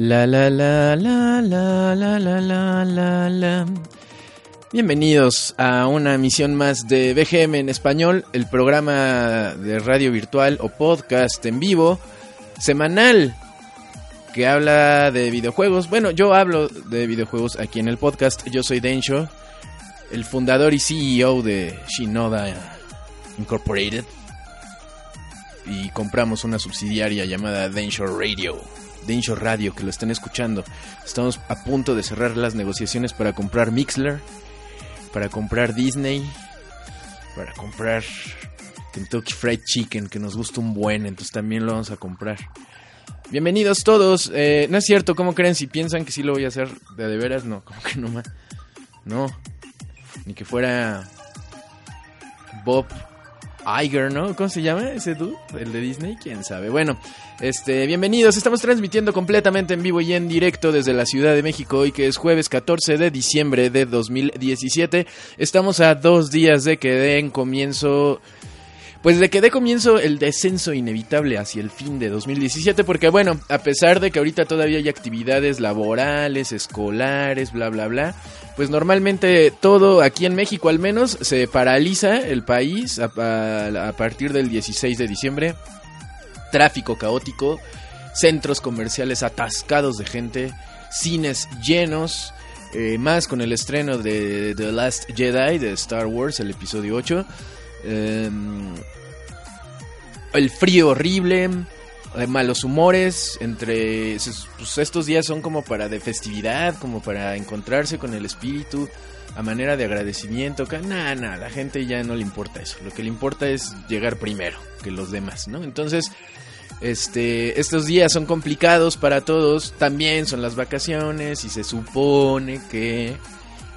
La la la la la la la la la la. Bienvenidos a una emisión más de BGM en español, el programa de radio virtual o podcast en vivo semanal que habla de videojuegos. Bueno, yo hablo de videojuegos aquí en el podcast. Yo soy Densho, el fundador y CEO de Shinoda Incorporated. Y compramos una subsidiaria llamada Densho Radio. Densho Radio, que lo estén escuchando. Estamos a punto de cerrar las negociaciones para comprar Mixler, para comprar Disney, para comprar Kentucky Fried Chicken, que nos gusta un buen, entonces también lo vamos a comprar. Bienvenidos todos. Eh, no es cierto, ¿cómo creen? Si piensan que sí lo voy a hacer de, de veras, no, como que no más. No. Ni que fuera Bob Iger, ¿no? ¿Cómo se llama ese dude? El de Disney, quién sabe. Bueno, este, bienvenidos. Estamos transmitiendo completamente en vivo y en directo desde la Ciudad de México hoy que es jueves 14 de diciembre de 2017. Estamos a dos días de que den comienzo pues de que dé comienzo el descenso inevitable hacia el fin de 2017, porque bueno, a pesar de que ahorita todavía hay actividades laborales, escolares, bla, bla, bla, pues normalmente todo aquí en México al menos se paraliza el país a, partir del 16 de diciembre. Tráfico caótico, centros comerciales atascados de gente, cines llenos. Eh, más con el estreno de The Last Jedi de Star Wars, el episodio 8. Eh, el frío horrible, malos humores, entre pues estos días son como para de festividad, como para encontrarse con el espíritu a manera de agradecimiento. Nada, nada, la gente ya no le importa eso. Lo que le importa es llegar primero que los demás, ¿no? Entonces, este, estos días son complicados para todos. También son las vacaciones y se supone que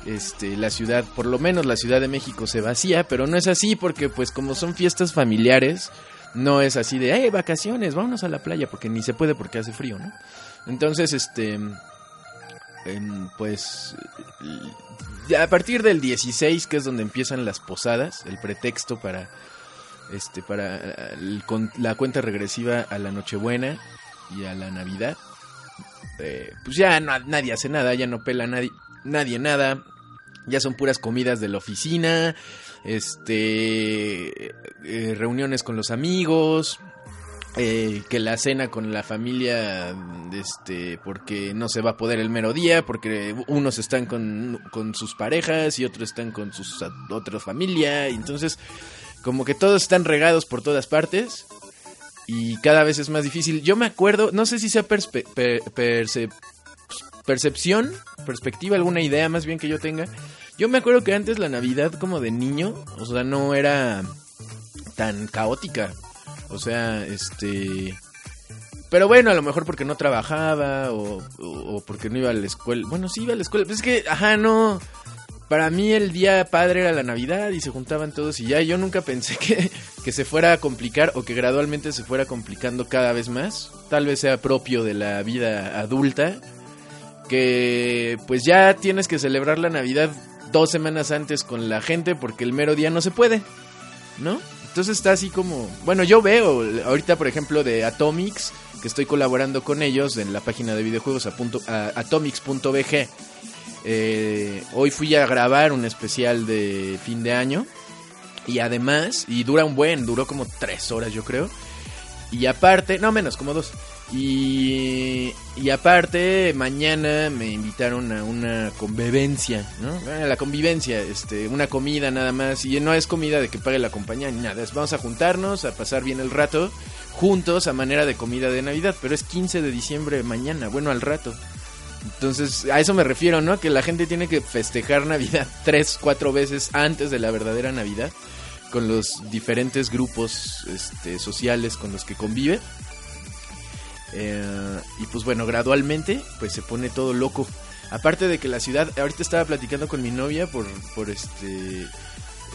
este, la ciudad, por lo menos la Ciudad de México se vacía, pero no es así porque pues como son fiestas familiares, no es así de, hey, vacaciones, vámonos a la playa, porque ni se puede porque hace frío, ¿no? Entonces, este, pues, a partir del 16, que es donde empiezan las posadas, el pretexto para, este, para la cuenta regresiva a la Nochebuena y a la Navidad, eh, pues ya nadie hace nada, ya no pela nadie, nadie nada, ya son puras comidas de la oficina, este eh, reuniones con los amigos eh, que la cena con la familia este porque no se va a poder el mero día porque unos están con, con sus parejas y otros están con sus otra familia. Y entonces como que todos están regados por todas partes y cada vez es más difícil. Yo me acuerdo no sé si sea per percep percepción perspectiva alguna idea más bien que yo tenga yo me acuerdo que antes la Navidad como de niño, o sea, no era tan caótica. O sea, este... Pero bueno, a lo mejor porque no trabajaba o, o, porque no iba a la escuela. Bueno, sí iba a la escuela. Pues es que, ajá, no... Para mí el día padre era la Navidad y se juntaban todos y ya yo nunca pensé que, que se fuera a complicar o que gradualmente se fuera complicando cada vez más. Tal vez sea propio de la vida adulta. Pues ya tienes que celebrar la Navidad dos semanas antes con la gente porque el mero día no se puede, ¿no? Entonces está así como, bueno, yo veo ahorita por ejemplo de Atomics, que estoy colaborando con ellos en la página de videojuegos atomics.bg. Eh, hoy fui a grabar un especial de fin de año y además, y dura un buen, duró como tres horas yo creo. Y aparte, no menos, como dos. Y, aparte, mañana me invitaron a una convivencia, ¿no? A la convivencia, este, una comida nada más. Y no es comida de que pague la compañía ni nada. Es vamos a juntarnos, a pasar bien el rato, juntos a manera de comida de Navidad. Pero es 15 de diciembre mañana, bueno, al rato. Entonces, a eso me refiero, ¿no? Que la gente tiene que festejar Navidad tres, cuatro veces antes de la verdadera Navidad. Con los diferentes grupos este, sociales con los que convive. Eh, y pues bueno, gradualmente pues se pone todo loco. Aparte de que la ciudad, ahorita estaba platicando con mi novia por, por este...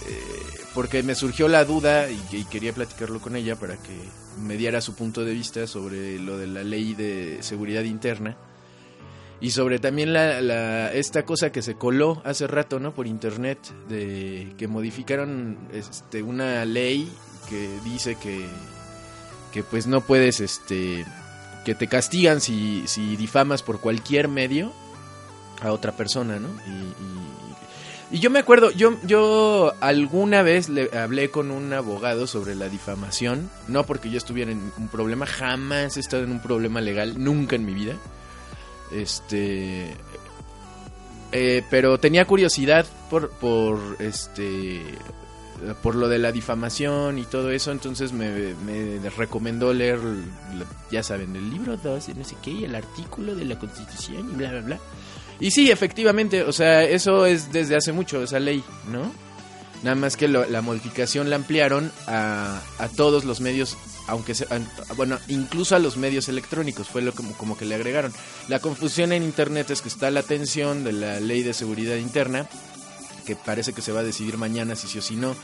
Eh, porque me surgió la duda y, quería platicarlo con ella para que me diera su punto de vista sobre lo de la ley de seguridad interna. Y sobre también la, la, esta cosa que se coló hace rato, ¿no? Por internet, de que modificaron este, una ley que dice que, que pues no puedes, este, que te castigan si, si difamas por cualquier medio a otra persona, ¿no? Y, y, yo me acuerdo, yo, yo alguna vez le hablé con un abogado sobre la difamación, no porque yo estuviera en un problema, jamás he estado en un problema legal, nunca en mi vida. Este, eh, pero tenía curiosidad por, por este por lo de la difamación y todo eso, entonces me, me recomendó leer, ya saben, el libro 2 y no sé qué, y el artículo de la Constitución y bla, bla, bla. Y sí, efectivamente, o sea, eso es desde hace mucho, esa ley, ¿no? Nada más que la modificación la ampliaron a, a todos los medios, aunque se, bueno, incluso a los medios electrónicos, fue lo como, como que le agregaron. La confusión en Internet es que está la tensión de la ley de seguridad interna, que parece que se va a decidir mañana si sí o si no,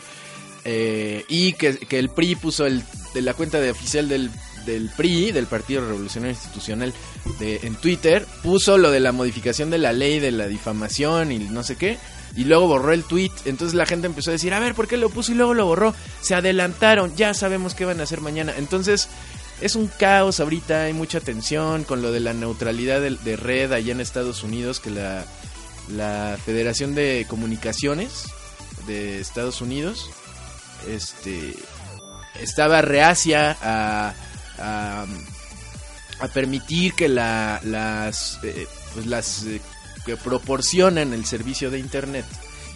eh, y que, que, el PRI puso el, de la cuenta de oficial del del PRI, del Partido Revolucionario Institucional, de, en Twitter, puso lo de la modificación de la ley de la difamación y no sé qué, y luego borró el tweet. Entonces la gente empezó a decir, a ver, ¿por qué lo puso y luego lo borró? Se adelantaron, ya sabemos qué van a hacer mañana. Entonces es un caos ahorita, hay mucha tensión con lo de la neutralidad de, de red allá en Estados Unidos, que la, la Federación de Comunicaciones de Estados Unidos este estaba reacia a a, permitir que la, las, eh, pues las eh, que proporcionan el servicio de Internet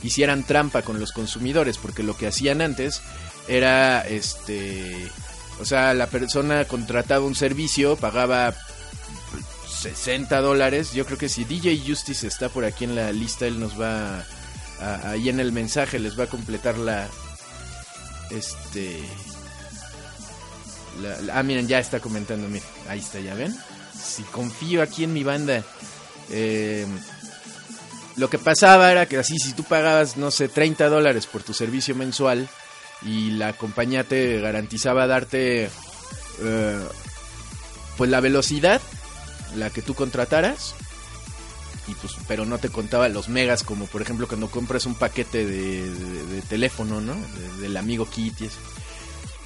hicieran trampa con los consumidores, porque lo que hacían antes era, este, o sea, la persona contrataba un servicio, pagaba 60 dólares. Yo creo que si DJ Justice está por aquí en la lista, él nos va ahí en el mensaje les va a completar la este ah, miren, ya está comentando, miren, ahí está, ya ven. Si confío aquí en mi banda. Eh, lo que pasaba era que así, si tú pagabas, no sé, 30 dólares por tu servicio mensual y la compañía te garantizaba darte, eh, pues la velocidad, la que tú contrataras, y pues, pero no te contaba los megas, como por ejemplo cuando compras un paquete de, teléfono, ¿no? del amigo Kit y eso.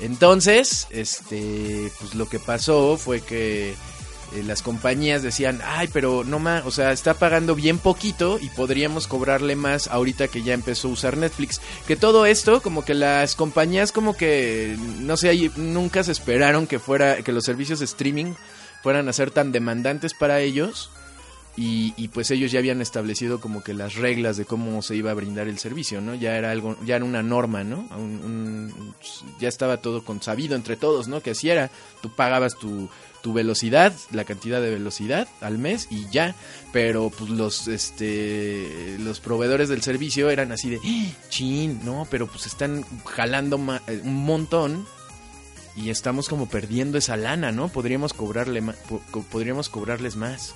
Entonces, este, pues lo que pasó fue que eh, las compañías decían, ay, pero no más, o sea, está pagando bien poquito y podríamos cobrarle más ahorita que ya empezó a usar Netflix. Que todo esto, como que las compañías como que, no sé, nunca se esperaron que fuera, que los servicios de streaming fueran a ser tan demandantes para ellos y, pues ellos ya habían establecido como que las reglas de cómo se iba a brindar el servicio, ¿no? Ya era algo, ya era una norma, ¿no? ya estaba todo consabido entre todos, ¿no? Que así era, tú pagabas tu, tu velocidad, la cantidad de velocidad al mes y ya, pero pues los este los proveedores del servicio eran así de, ¡Ah, chin, no, pero pues están jalando eh, un montón y estamos como perdiendo esa lana, ¿no? Podríamos cobrarle podríamos cobrarles más.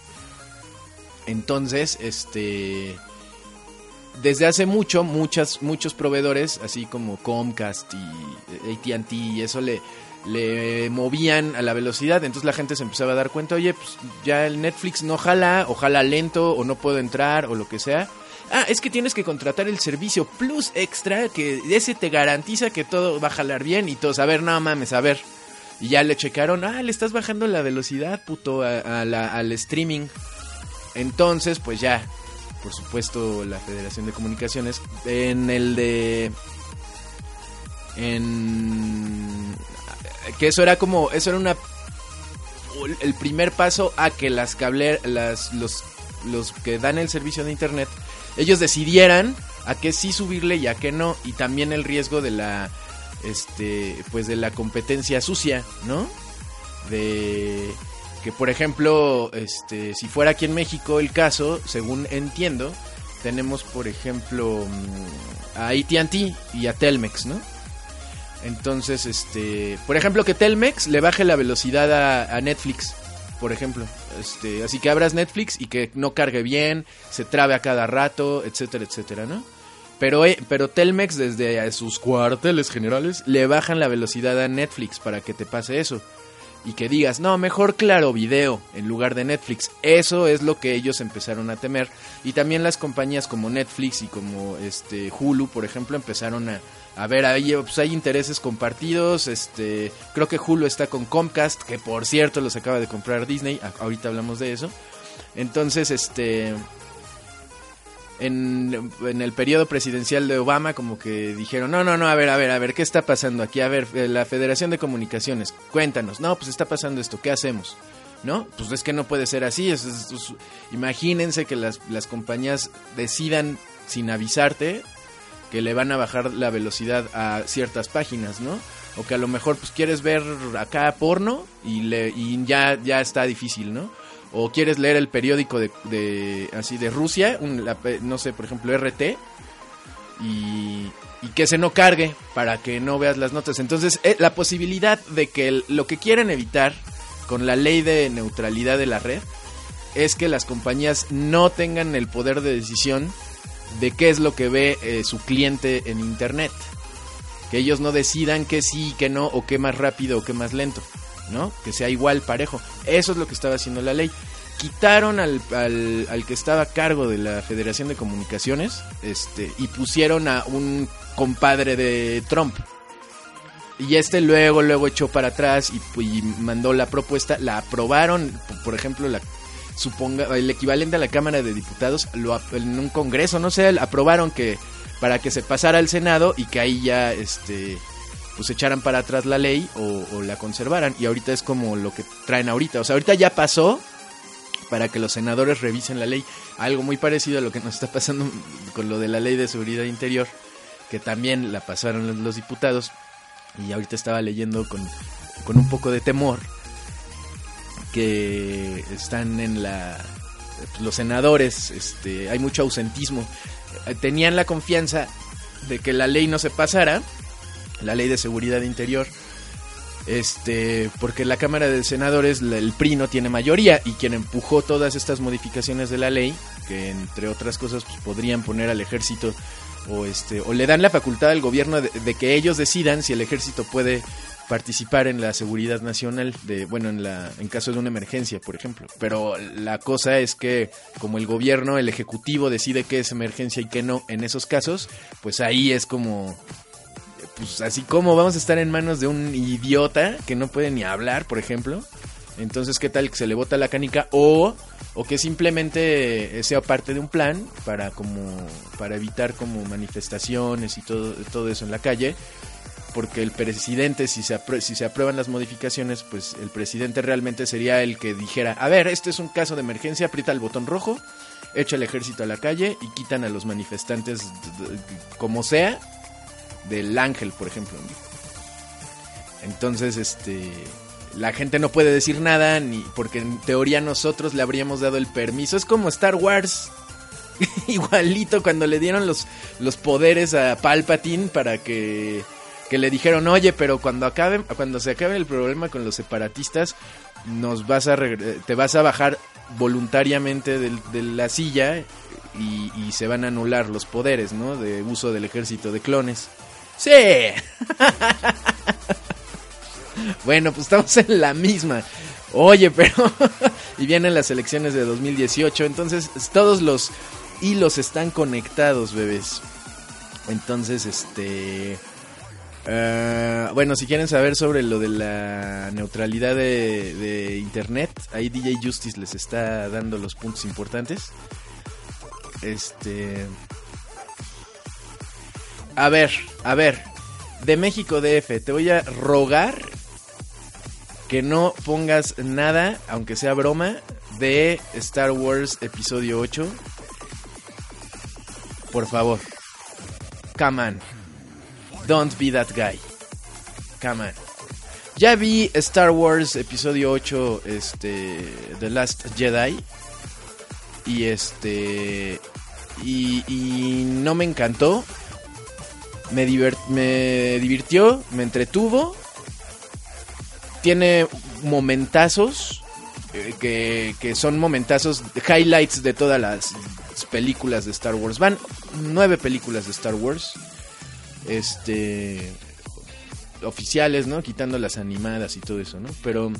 Entonces, este desde hace mucho, muchas, muchos proveedores, así como Comcast y ATT y eso le, le movían a la velocidad. Entonces la gente se empezaba a dar cuenta, oye, pues ya el Netflix no jala, o jala lento, o no puedo entrar, o lo que sea. Ah, es que tienes que contratar el servicio Plus Extra, que ese te garantiza que todo va a jalar bien y todos, a ver, no mames, a ver. Y ya le checaron, ah, le estás bajando la velocidad, puto, al streaming. Entonces, pues ya, por supuesto, la Federación de Comunicaciones, en el de... En... Que eso era como, eso era una... El primer paso a que las cable, las, los, los que dan el servicio de internet, ellos decidieran a qué sí subirle y a qué no, y también el riesgo de la, este, pues de la competencia sucia, ¿no? De que por ejemplo, este, si fuera aquí en México el caso, según entiendo, tenemos por ejemplo mm, a AT&T y a Telmex, ¿no? Entonces, este, por ejemplo, que Telmex le baje la velocidad a, Netflix, por ejemplo. Este, así que abras Netflix y que no cargue bien, se trabe a cada rato, etcétera, etcétera, ¿no? Pero, eh, pero Telmex desde sus cuarteles generales le bajan la velocidad a Netflix para que te pase eso. y que digas, no, mejor claro video en lugar de Netflix. Eso es lo que ellos empezaron a temer. Y también las compañías como Netflix y como este Hulu, por ejemplo, empezaron a, a ver, ahí pues hay intereses compartidos. Este, creo que Hulu está con Comcast, que por cierto los acaba de comprar Disney. ahorita hablamos de eso. Entonces, este en, el periodo presidencial de Obama como que dijeron, no, no, no, a ver, a ver, a ver, ¿qué está pasando aquí? A ver, eh, la Federación de Comunicaciones, cuéntanos, no, pues está pasando esto, ¿qué hacemos? ¿No? Pues es que no puede ser así, imagínense que las compañías decidan sin avisarte le van a bajar la velocidad a ciertas páginas, ¿no? O que a lo mejor pues quieres ver acá porno y, le, y ya, ya está difícil, ¿no? o quieres leer el periódico de, así de Rusia, no sé, por ejemplo, RT, y, que se no cargue para que no veas las notas. Entonces, eh, la posibilidad de que lo que quieren evitar con la ley de neutralidad de la red es que las compañías no tengan el poder de decisión de qué es lo que ve eh, su cliente en Internet. Que ellos no decidan qué sí, qué no, o qué más rápido o qué más lento. ¿no? Que sea igual, parejo. Eso es lo que estaba haciendo la ley. Quitaron al, al, que estaba a cargo de la Federación de Comunicaciones este, y pusieron a un compadre de Trump. Y este luego, luego echó para atrás y, mandó la propuesta, la aprobaron, por ejemplo, la suponga el equivalente a la Cámara de Diputados lo, en un congreso, no sé, aprobaron que para que se pasara al Senado y que ahí ya este pues echaran para atrás la ley o, la conservaran. Y ahorita es como lo que traen ahorita. O sea, ahorita ya pasó para que los senadores revisen la ley. Algo muy parecido a lo que nos está pasando con lo de la ley de seguridad interior, que también la pasaron los diputados. Y ahorita estaba leyendo con, con un poco de temor que están en la... Los senadores, este, hay mucho ausentismo. Tenían la confianza de que la ley no se pasara la ley de seguridad interior. Este, porque la Cámara de Senadores, el PRI no tiene mayoría y quien empujó todas estas modificaciones de la ley, que entre otras cosas pues, podrían poner al ejército o este o le dan la facultad al gobierno de, que ellos decidan si el ejército puede participar en la seguridad nacional de bueno en la en caso de una emergencia por ejemplo pero la cosa es que como el gobierno el ejecutivo decide qué es emergencia y qué no en esos casos pues ahí es como pues así como vamos a estar en manos de un idiota que no puede ni hablar, por ejemplo. Entonces, ¿qué tal que se le bota la canica o, o que simplemente sea parte de un plan para como para evitar como manifestaciones y todo todo eso en la calle? Porque el presidente, si se, si se aprueban las modificaciones, pues el presidente realmente sería el que dijera, a ver, este es un caso de emergencia, aprieta el botón rojo, echa el ejército a la calle y quitan a los manifestantes como sea del ángel, por ejemplo. Entonces, este la gente no puede decir nada ni porque en teoría nosotros le habríamos dado el permiso. Es como Star Wars. Igualito cuando le dieron los, los poderes a Palpatine para que, que le dijeron, "Oye, pero cuando acabe cuando se acabe el problema con los separatistas, nos vas a te vas a bajar voluntariamente de, la silla y, y, se van a anular los poderes, ¿no? De uso del ejército de clones." Sí. bueno, pues estamos en la misma. Oye, pero... y vienen las elecciones de 2018, entonces todos los hilos están conectados, bebés. Entonces, este... Uh, bueno, si quieren saber sobre lo de la neutralidad de, de, Internet, ahí DJ Justice les está dando los puntos importantes. Este... A ver, a ver. De México DF, te voy a rogar que no pongas nada, aunque sea broma, de Star Wars Episodio 8. Por favor. Come on. Don't be that guy. Come on. Ya vi Star Wars Episodio 8, este, The Last Jedi. Y este... Y, y no me encantó me, divirtió, me entretuvo. Tiene momentazos eh, que, son momentazos, highlights de todas las películas de Star Wars. Van nueve películas de Star Wars. Este. Oficiales, ¿no? Quitando las animadas y todo eso, ¿no? Pero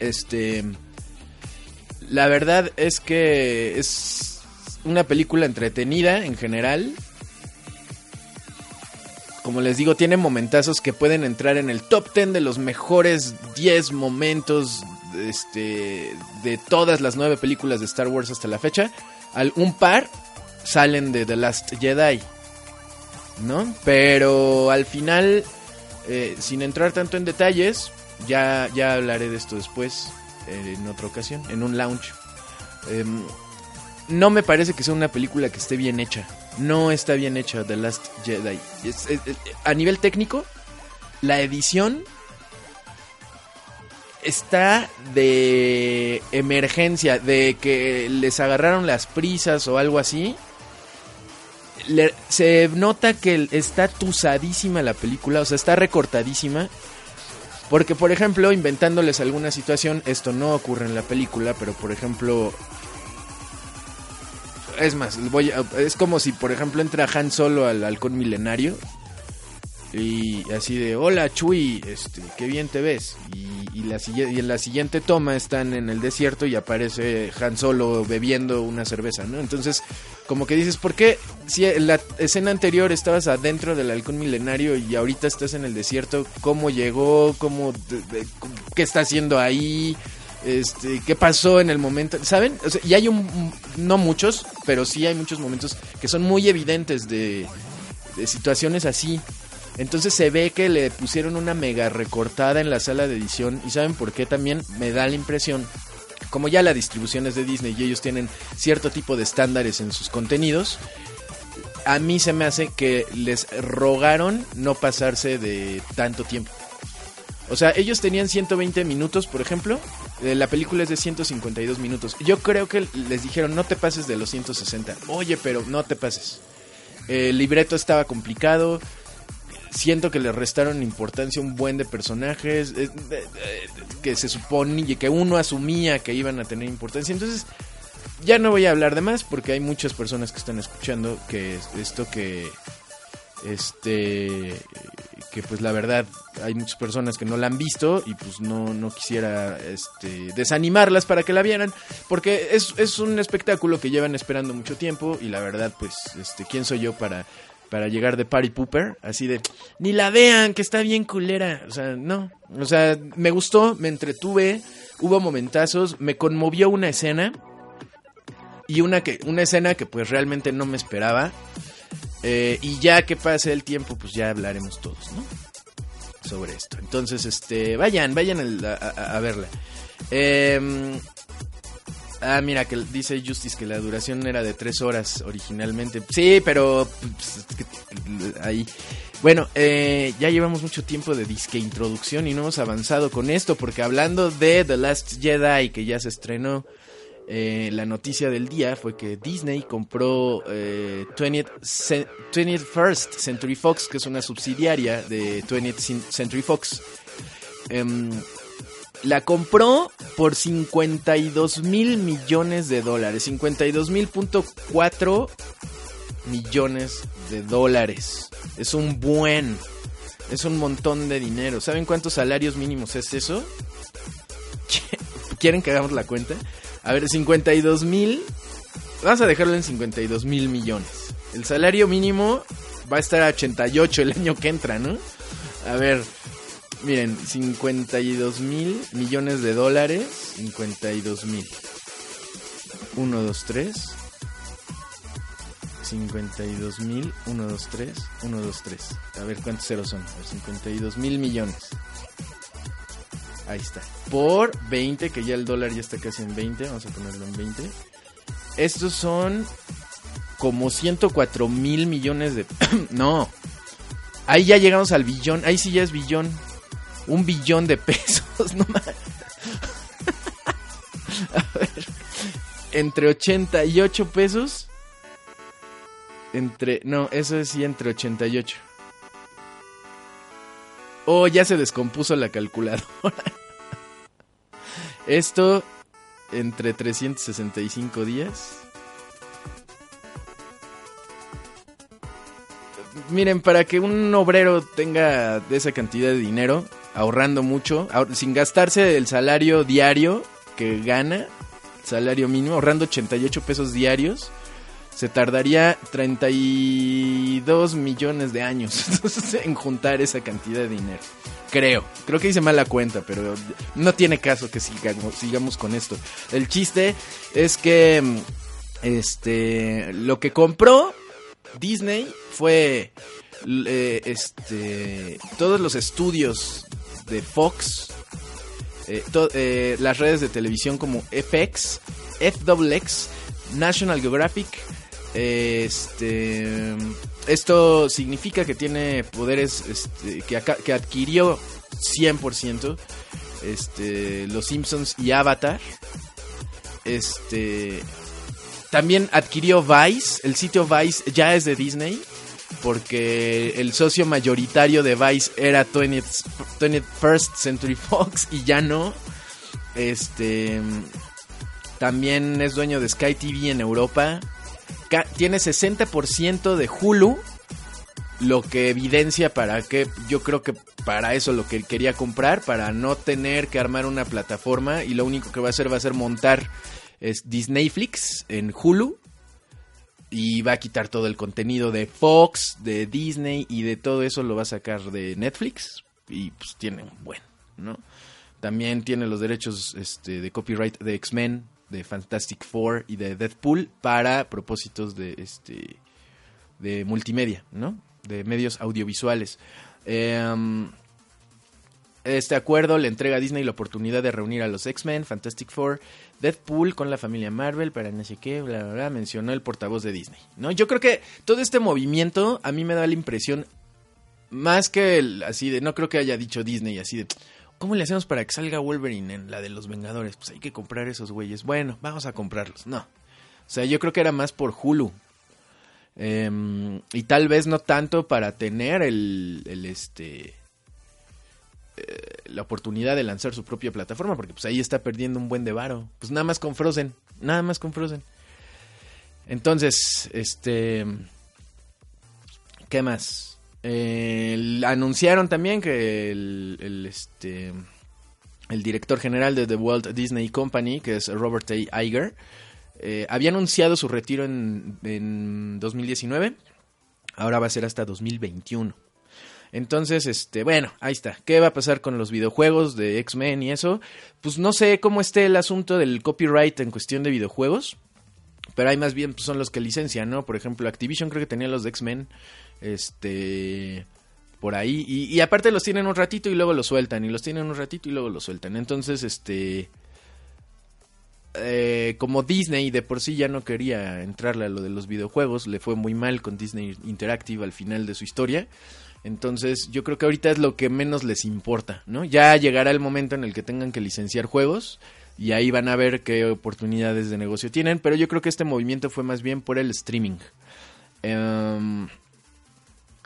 Este. La verdad es que es una película entretenida en general. Como les digo, tiene momentazos que pueden entrar en el top 10 de los mejores 10 momentos este, de todas las nueve películas de Star Wars hasta la fecha. Al, un par salen de The Last Jedi. ¿No? Pero al final, eh, sin entrar tanto en detalles, ya, ya hablaré de esto después, eh, en otra ocasión, en un lounge. Em, no me parece que sea una película que esté bien hecha. No está bien hecha The Last Jedi. a nivel técnico, la edición está de emergencia, de que les agarraron las prisas o algo así. Se nota que está tusadísima la película, o sea, está recortadísima. Porque, por ejemplo, inventándoles alguna situación, esto no ocurre en la película, pero por ejemplo, es más, voy es como si, por ejemplo, entra Han Solo al halcón milenario y así de, hola Chuy, este, qué bien te ves. Y, la, en la siguiente toma están en el desierto y aparece Han Solo bebiendo una cerveza, ¿no? Entonces, como que dices, ¿por qué si en la escena anterior estabas adentro del halcón milenario y ahorita estás en el desierto? ¿Cómo llegó? ¿Cómo, ¿Qué está haciendo ahí? Este, qué pasó en el momento, ¿saben? y hay un, no muchos, pero sí hay muchos momentos que son muy evidentes de, de situaciones así. Entonces se ve que le pusieron una mega recortada en la sala de edición. ¿Y saben por qué también? Me da la impresión. Como ya la distribución es de Disney y ellos tienen cierto tipo de estándares en sus contenidos, a mí se me hace que les rogaron no pasarse de tanto tiempo. O sea, ellos tenían 120 minutos, por ejemplo. Eh, la película es de 152 minutos. Yo creo que les dijeron, no te pases de los 160. Oye, pero no te pases. El libreto estaba complicado siento que le restaron importancia un buen de personajes eh, que se supone que uno asumía que iban a tener importancia. Entonces, ya no voy a hablar de más porque hay muchas personas que están escuchando que esto que este que pues la verdad hay muchas personas que no la han visto y pues no, no quisiera este, desanimarlas para que la vieran porque es, es un espectáculo que llevan esperando mucho tiempo y la verdad pues este quién soy yo para para llegar de party pooper, así de, ni la vean, que está bien culera. O sea, no. O sea, me gustó, me entretuve, hubo momentazos, me conmovió una escena. Y una, que, una escena que pues realmente no me esperaba. Eh, y ya que pase el tiempo, pues ya hablaremos todos, ¿no? Sobre esto. Entonces, este, vayan, vayan a, a verla. Eh, Ah, mira, que dice Justice que la duración era de tres horas originalmente. Sí, pero pues, ahí. Bueno, eh, ya llevamos mucho tiempo de disque introducción y no hemos avanzado con esto, porque hablando de The Last Jedi, que ya se estrenó, eh, la noticia del día fue que Disney compró 20th, eh, 21st Century Fox, que es una subsidiaria de 20th Century Fox. Em, la compró por 52 mil millones de dólares. 52 mil punto cuatro millones de dólares. Es un buen. Es un montón de dinero. ¿Saben cuántos salarios mínimos es eso? ¿Quieren que hagamos la cuenta? A ver, 52 mil. Vamos a dejarlo en 52 mil millones. El salario mínimo va a estar a 88 el año que entra, ¿no? A ver, Miren, 52 mil millones de dólares. 52 mil. 1, 2, 3. 52 mil. 1, 2, 3. 1, 2, 3. A ver cuántos ceros son. 52 mil millones. Ahí está. Por 20, que ya el dólar ya está casi en 20. Vamos a ponerlo en 20. Estos son como 104 mil millones de... no. Ahí ya llegamos al billón. Ahí sí ya es billón un billón de pesos, no más. A ver, entre 88 pesos. Entre, no, eso es sí, entre 88. Oh, ya se descompuso la calculadora. Esto entre 365 días. Miren, para que un obrero tenga esa cantidad de dinero, ahorrando mucho, sin gastarse el salario diario que gana, salario mínimo, ahorrando 88 pesos diarios, se tardaría 32 millones de años en juntar esa cantidad de dinero. Creo, creo que hice mal la cuenta, pero no tiene caso que sigamos, sigamos con esto. El chiste es que este lo que compró Disney fue eh, este todos los estudios de Fox, eh, eh, las redes de televisión como FX, FXX, National Geographic, este, esto significa que tiene poderes este, que, que adquirió 100% este, Los Simpsons y Avatar. Este, también adquirió Vice, el sitio Vice ya es de Disney porque el socio mayoritario de Vice era 20th, 21st Century Fox y ya no. Este también es dueño de Sky TV en Europa. Tiene 60% de Hulu, lo que evidencia para que yo creo que para eso lo que quería comprar, para no tener que armar una plataforma y lo único que va a hacer va a ser montar es Disneyflix en Hulu y va a quitar todo el contenido de Fox, de Disney y de todo eso lo va a sacar de Netflix y pues tiene un buen, ¿no? También tiene los derechos este, de copyright de X-Men, de Fantastic Four y de Deadpool para propósitos de este de multimedia, ¿no? De medios audiovisuales. Em, este acuerdo le entrega a Disney la oportunidad de reunir a los X-Men, Fantastic Four, Deadpool con la familia Marvel para no sé qué, bla, bla, bla, mencionó el portavoz de Disney. ¿no? Yo creo que todo este movimiento a mí me da la impresión, más que el, así de, no creo que haya dicho Disney así de, ¿cómo le hacemos para que salga Wolverine en la de los Vengadores? Pues hay que comprar esos güeyes. Bueno, vamos a comprarlos. No. O sea, yo creo que era más por Hulu. Em, y tal vez no tanto para tener el, el este eh, la oportunidad de lanzar su propia plataforma, porque pues ahí está perdiendo un buen de varo. Pues nada más con Frozen, nada más con Frozen. Entonces, este, ¿qué más? anunciaron también que el, este, el director general de The Walt Disney Company, que es Robert A. Iger, eh, había anunciado su retiro en, en 2019. Ahora va a ser hasta 2021. Entonces, este, bueno, ahí está. ¿Qué va a pasar con los videojuegos de X-Men y eso? Pues no sé cómo esté el asunto del copyright en cuestión de videojuegos. Pero hay más bien pues, son los que licencian, ¿no? Por ejemplo, Activision creo que tenía los de X-Men. Este. Por ahí. Y, aparte los tienen un ratito y luego los sueltan. Y los tienen un ratito y luego los sueltan. Entonces, este. Eh, como Disney de por sí ya no quería entrarle a lo de los videojuegos, le fue muy mal con Disney Interactive al final de su historia. Entonces, yo creo que ahorita es lo que menos les importa, ¿no? Ya llegará el momento en el que tengan que licenciar juegos y ahí van a ver qué oportunidades de negocio tienen, pero yo creo que este movimiento fue más bien por el streaming. Um,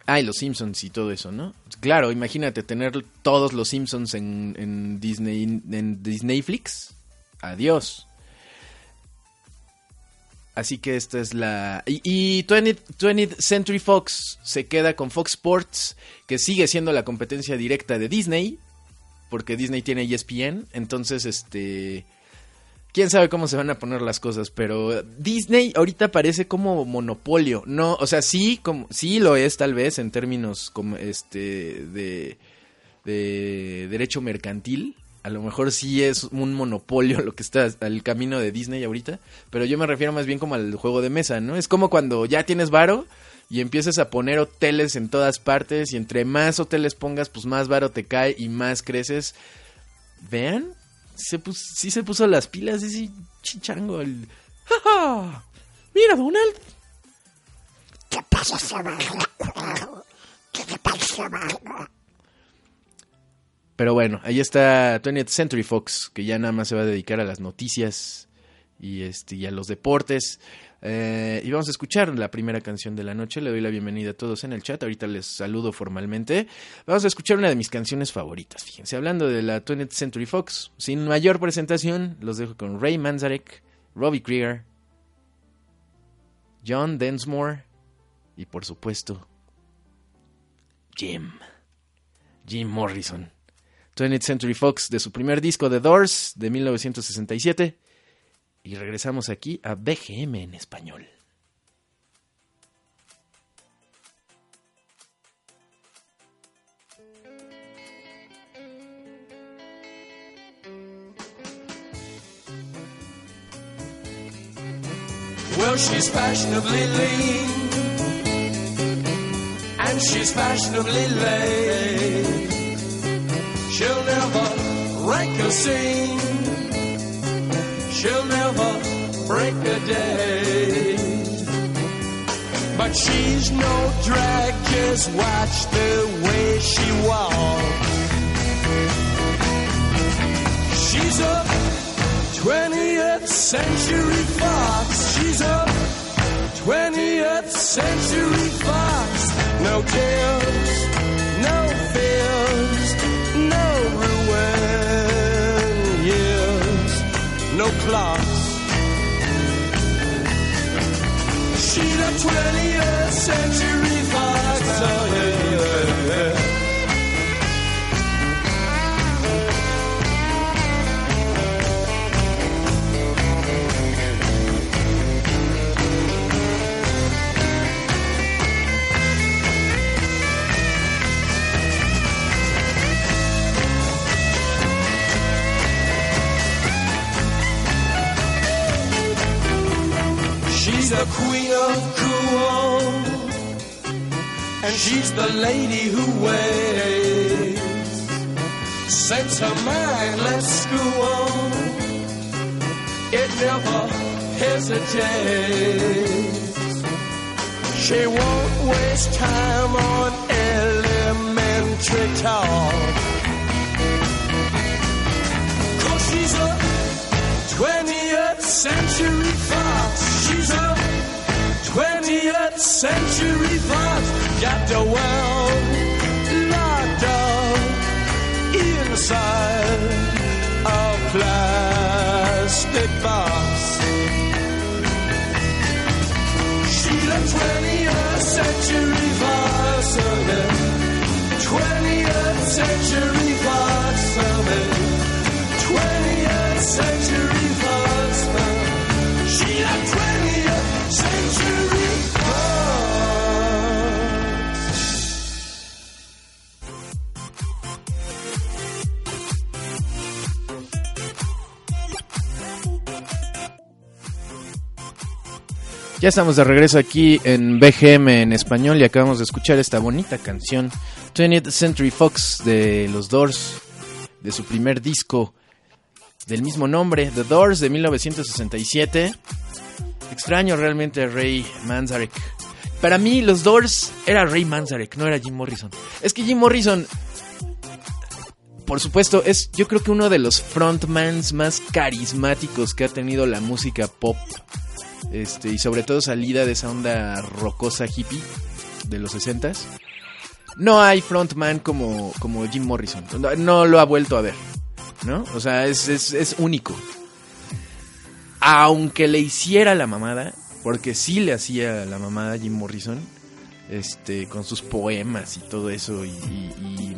ah, y los Simpsons y todo eso, ¿no? Claro, imagínate tener todos los Simpsons en, en Disney en Disneyflix. Adiós. Así que esta es la... Y, 20th, Century Fox se queda con Fox Sports, que sigue siendo la competencia directa de Disney, porque Disney tiene ESPN, entonces este... Quién sabe cómo se van a poner las cosas, pero Disney ahorita parece como monopolio, no, o sea, sí, como, sí lo es tal vez en términos como este de, de derecho mercantil, a lo mejor sí es un monopolio lo que está al camino de Disney ahorita, pero yo me refiero más bien como al juego de mesa, ¿no? Es como cuando ya tienes varo y empiezas a poner hoteles en todas partes y entre más hoteles pongas, pues más varo te cae y más creces. ¿Vean? Se sí se puso las pilas ese chichango. El... ¡Ja, Mira, Donald. ¿Qué pasa, ¿Qué pasa, pero bueno, ahí está 20th Century Fox, que ya nada más se va a dedicar a las noticias y, este, a los deportes. Eh, y vamos a escuchar la primera canción de la noche. Le doy la bienvenida a todos en el chat. Ahorita les saludo formalmente. Vamos a escuchar una de mis canciones favoritas. Fíjense, hablando de la 20th Century Fox, sin mayor presentación, los dejo con Ray Manzarek, Robbie Krieger, John Densmore y por supuesto Jim, Jim Morrison 20th Century Fox de su primer disco The Doors de 1967. Y regresamos aquí a BGM en español. Well, she's fashionably lean and she's fashionably late. A scene. She'll never break a day. But she's no drag, just watch the way she walks. She's a 20th century fox. She's a 20th century fox. No tears, no clocks. She's a 20th century fox. She's the queen of cool, and she's the lady who waits. Sets her mind, let's. It never hesitates. She won't waste time on elementary talk. Cause she's a 20th century fox. She's 20th century fox. Got the world locked up inside a plastic box. She's a 20th century oh yeah. 20th century Ya estamos de regreso aquí en BGM en español y acabamos de escuchar esta bonita canción 20th Century Fox de los Doors, de su primer disco del mismo nombre, The Doors de 1967. Extraño realmente a Ray Manzarek. Para mí los Doors era Ray Manzarek, no era Jim Morrison. Es que Jim Morrison por supuesto, es yo creo que uno de los frontmans más carismáticos que ha tenido la música pop. Este, y sobre todo salida de esa onda rocosa hippie de los 60s. No hay frontman como, como Jim Morrison. No, lo ha vuelto a ver. ¿No? O sea, es, es, es único. Aunque le hiciera la mamada, porque sí le hacía la mamada Jim Morrison, este, con sus poemas y todo eso, y, y- y,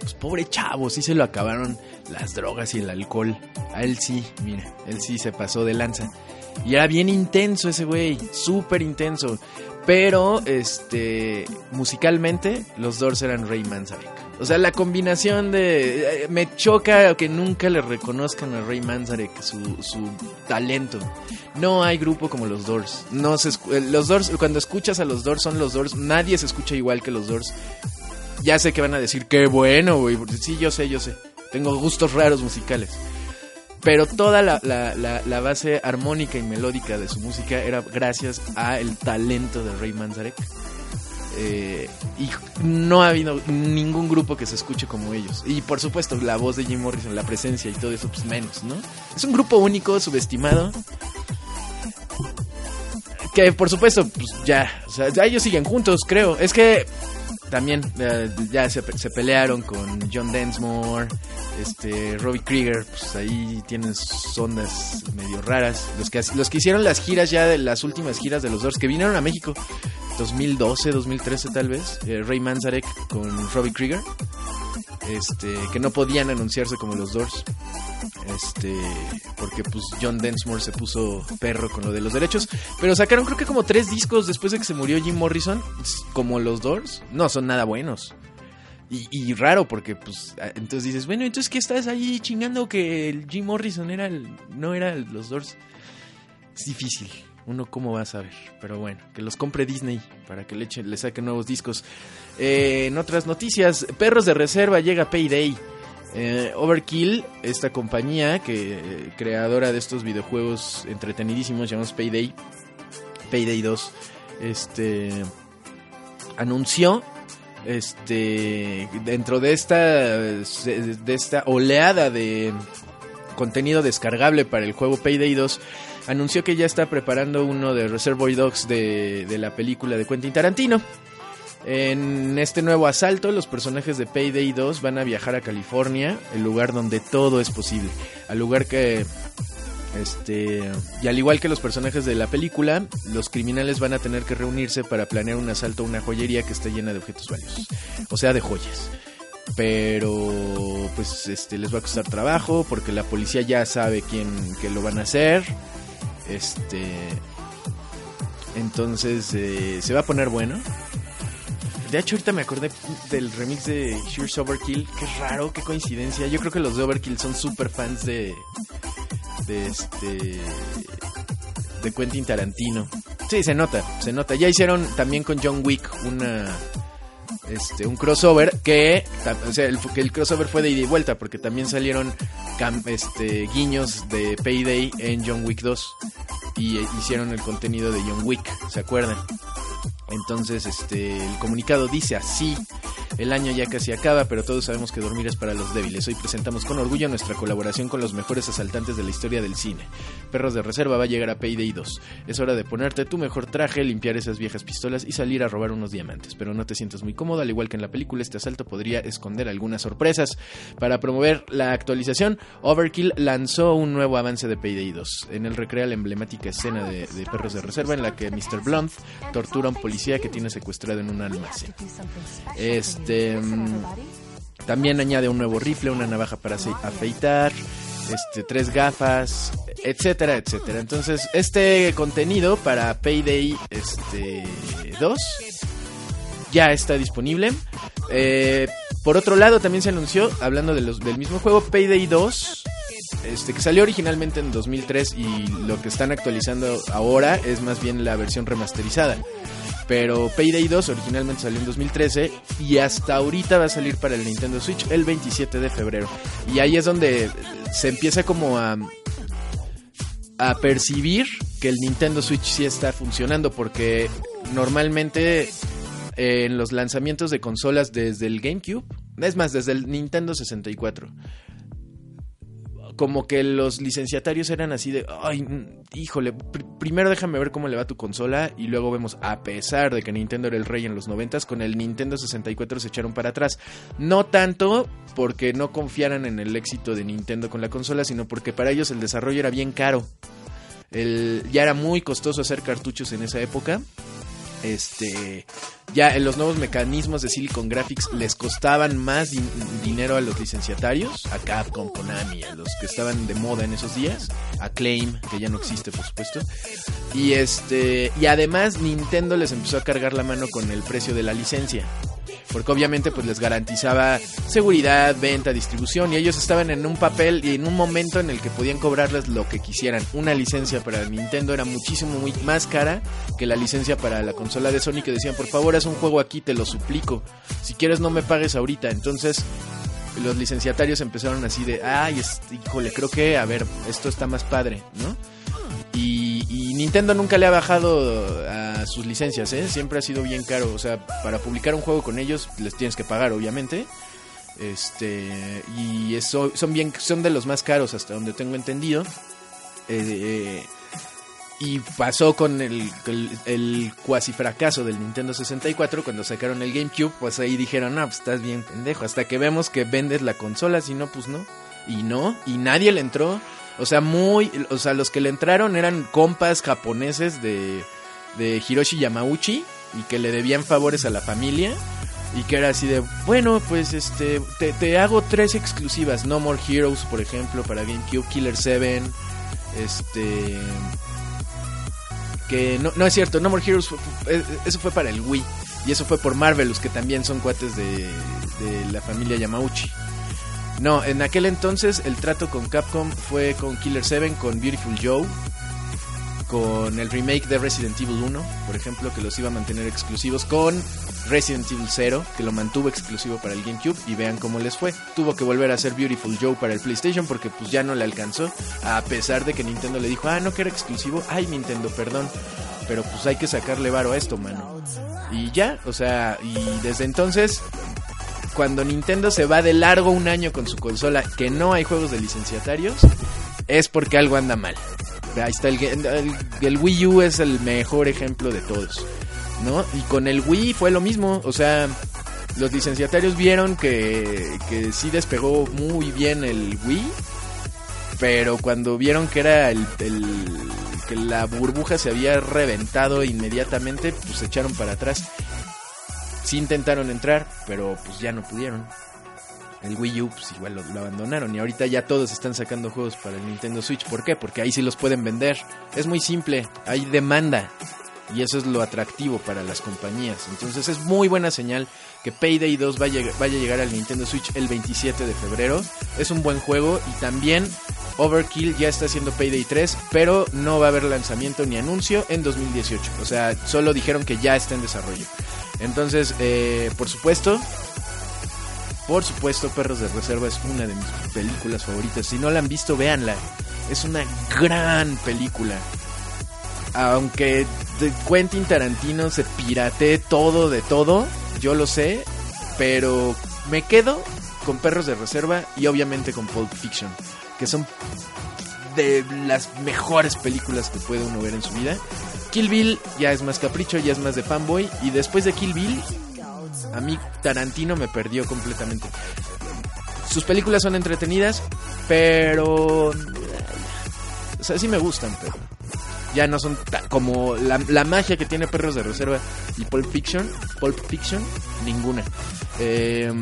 pues pobre chavo, sí se lo acabaron las drogas y el alcohol. A él sí, mira, él sí se pasó de lanza. Y era bien intenso ese güey, súper intenso. Pero, este, musicalmente, los Doors eran Ray Manzarek. O sea, la combinación de... eh, Me choca que nunca le reconozcan a Ray Manzarek su, su talento. No hay grupo como los Doors. No se eh, los Doors, cuando escuchas a los Doors, son los Doors. Nadie se escucha igual que los Doors. Ya sé que van a decir, qué bueno, güey. Sí, yo sé, yo sé. Tengo gustos raros musicales. Pero toda la, la- la- base armónica y melódica de su música era gracias a el talento de Ray Manzarek. Eh, y no ha habido ningún grupo que se escuche como ellos. Y por supuesto, la voz de Jim Morrison, la presencia y todo eso, pues menos, ¿no? Es un grupo único, subestimado. Que por supuesto, pues ya, o sea, ya ellos siguen juntos, creo. Es que también eh, ya se, se pelearon con John Densmore, este Robbie Krieger, pues ahí tienen ondas medio raras. Los que, los que hicieron las giras ya de las últimas giras de los Doors, que vinieron a México 2012, 2013 tal vez, eh, Ray Manzarek con Robbie Krieger. este, que no podían anunciarse como los Doors, este, porque pues John Densmore se puso perro con lo de los derechos, pero sacaron creo que como tres discos después de que se murió Jim Morrison, como los Doors, no son nada buenos. Y, y raro porque pues entonces dices, bueno, entonces ¿qué estás ahí chingando que el Jim Morrison era el, no era los Doors? Es difícil. Uno cómo va a saber. Pero bueno, que los compre Disney para que le, eche- le saquen nuevos discos. Eh, en otras noticias, Perros de Reserva llega Payday. Eh, Overkill, esta compañía que eh, creadora de estos videojuegos entretenidísimos llamados Payday, Payday 2, este anunció este dentro de esta de esta oleada de contenido descargable para el juego Payday 2 anunció que ya está preparando uno de Reservoir Dogs de, de la película de Quentin Tarantino. En este nuevo asalto, los personajes de Payday 2 van a viajar a California, el lugar donde todo es posible. Al lugar que. Este. Y al igual que los personajes de la película, los criminales van a tener que reunirse para planear un asalto a una joyería que está llena de objetos valiosos. O sea, de joyas. Pero. Pues este les va a costar trabajo. Porque la policía ya sabe quién que lo van a hacer. Este. Entonces eh, se va a poner bueno. De hecho, ahorita me acordé del remix de Here's Overkill. Qué raro, qué coincidencia. Yo creo que los de Overkill son super fans de. De este. De Quentin Tarantino. Sí, se nota, se nota. Ya hicieron también con John Wick una. Este, un crossover que, o sea, el, crossover fue de ida y vuelta porque también salieron este, guiños de Payday en John Wick 2 y eh, hicieron el contenido de John Wick, ¿se acuerdan? Entonces, este, el comunicado dice así. El año ya casi acaba, pero todos sabemos que dormir es para los débiles. Hoy presentamos con orgullo nuestra colaboración con los mejores asaltantes de la historia del cine. Perros de Reserva va a llegar a Payday 2. Es hora de ponerte tu mejor traje, limpiar esas viejas pistolas y salir a robar unos diamantes. Pero no te sientas muy cómodo, al igual que en la película, este asalto podría esconder algunas sorpresas. Para promover la actualización, Overkill lanzó un nuevo avance de Payday 2. En él recrea la emblemática escena de, Perros de Reserva en la que Mr. Blunt tortura a un policía que tiene secuestrado en un almacén. Este. mm, También añade un nuevo rifle, una navaja para afeitar, este, tres gafas, etcétera, etcétera. Entonces, este contenido para Payday este, 2 ya está disponible. Eh, por otro lado, también se anunció, hablando de los, del mismo juego, Payday 2, este, que salió originalmente en 2003 y lo que están actualizando ahora es más bien la versión remasterizada. Pero Payday 2 originalmente salió en 2013 y hasta ahorita va a salir para el Nintendo Switch el 27 de febrero. Y ahí es donde se empieza como a, a percibir que el Nintendo Switch sí está funcionando porque normalmente en los lanzamientos de consolas desde el GameCube, es más, desde el Nintendo 64, como que los licenciatarios eran así de, ay, híjole, pr- primero déjame ver cómo le va tu consola y luego vemos, a pesar de que Nintendo era el rey en los 90 con el Nintendo 64 se echaron para atrás. No tanto porque no confiaran en el éxito de Nintendo con la consola, sino porque para ellos el desarrollo era bien caro. El, ya era muy costoso hacer cartuchos en esa época. Este, ya en los nuevos mecanismos de Silicon Graphics les costaban más din- dinero a los licenciatarios, a Capcom, Konami, a los que estaban de moda en esos días, a Claim, que ya no existe por supuesto. Y este, y además Nintendo les empezó a cargar la mano con el precio de la licencia. Porque obviamente pues les garantizaba seguridad, venta, distribución y ellos estaban en un papel y en un momento en el que podían cobrarles lo que quisieran. Una licencia para Nintendo era muchísimo más cara que la licencia para la consola de Sony que decían, por favor, haz un juego aquí, te lo suplico. Si quieres no me pagues ahorita. Entonces los licenciatarios empezaron así de, ay, híjole, creo que, a ver, esto está más padre, ¿no? Nintendo nunca le ha bajado a sus licencias, ¿eh? Siempre ha sido bien caro. O sea, para publicar un juego con ellos les tienes que pagar, obviamente. Este, y eso, son bien, son de los más caros hasta donde tengo entendido. Eh, y pasó con el, el, el cuasi fracaso del Nintendo 64 cuando sacaron el GameCube, pues ahí dijeron, no, pues estás bien pendejo, hasta que vemos que vendes la consola, si no, pues no. Y no, y nadie le entró. O sea, muy, o sea, los que le entraron eran compas japoneses de, de Hiroshi Yamauchi y que le debían favores a la familia. Y que era así de, bueno, pues este, te, te hago tres exclusivas. No More Heroes, por ejemplo, para GameCube, Killer 7, este... Que no, no es cierto, No More Heroes, eh, eso fue para el Wii. Y eso fue por Marvelous, que también son cuates de, de la familia Yamauchi. No, en aquel entonces el trato con Capcom fue con Killer 7, con Beautiful Joe, con el remake de Resident Evil 1, por ejemplo, que los iba a mantener exclusivos, con Resident Evil 0, que lo mantuvo exclusivo para el GameCube, y vean cómo les fue. Tuvo que volver a hacer Beautiful Joe para el PlayStation porque pues ya no le alcanzó, a pesar de que Nintendo le dijo, ah, no que era exclusivo, ay Nintendo, perdón, pero pues hay que sacarle varo a esto, mano. Y ya, o sea, y desde entonces cuando Nintendo se va de largo un año con su consola que no hay juegos de licenciatarios, es porque algo anda mal. Ahí está el, el, el Wii U es el mejor ejemplo de todos, ¿no? Y con el Wii fue lo mismo, o sea, los licenciatarios vieron que, que sí despegó muy bien el Wii, pero cuando vieron que era el, el- que la burbuja se había reventado inmediatamente, pues se echaron para atrás. Sí intentaron entrar, pero pues ya no pudieron. El Wii U pues igual lo, lo abandonaron y ahorita ya todos están sacando juegos para el Nintendo Switch. ¿Por qué? Porque ahí sí los pueden vender. Es muy simple, hay demanda. Y eso es lo atractivo para las compañías. Entonces es muy buena señal que Payday 2 vaya, vaya a llegar al Nintendo Switch el 27 de febrero. Es un buen juego y también Overkill ya está haciendo Payday 3, pero no va a haber lanzamiento ni anuncio en 2018. O sea, solo dijeron que ya está en desarrollo. Entonces, eh, por supuesto, por supuesto, Perros de Reserva es una de mis películas favoritas. Si no la han visto, véanla. Es una gran película. Aunque Quentin Tarantino se piratee todo de todo, yo lo sé, pero me quedo con Perros de Reserva y obviamente con Pulp Fiction, que son de las mejores películas que puede uno ver en su vida. Kill Bill ya es más capricho, ya es más de fanboy. Y después de Kill Bill, a mí Tarantino me perdió completamente. Sus películas son entretenidas, pero... O sea, sí me gustan, pero... Ya no son ta- como la, la magia que tiene Perros de Reserva y Pulp Fiction. Pulp Fiction, ninguna. Eh,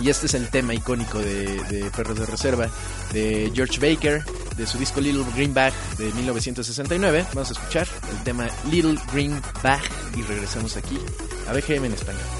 y este es el tema icónico de, Perros de Reserva de George Baker, de su disco Little Green Bag de 1969. Vamos a escuchar el tema Little Green Bag y regresamos aquí a BGM en español.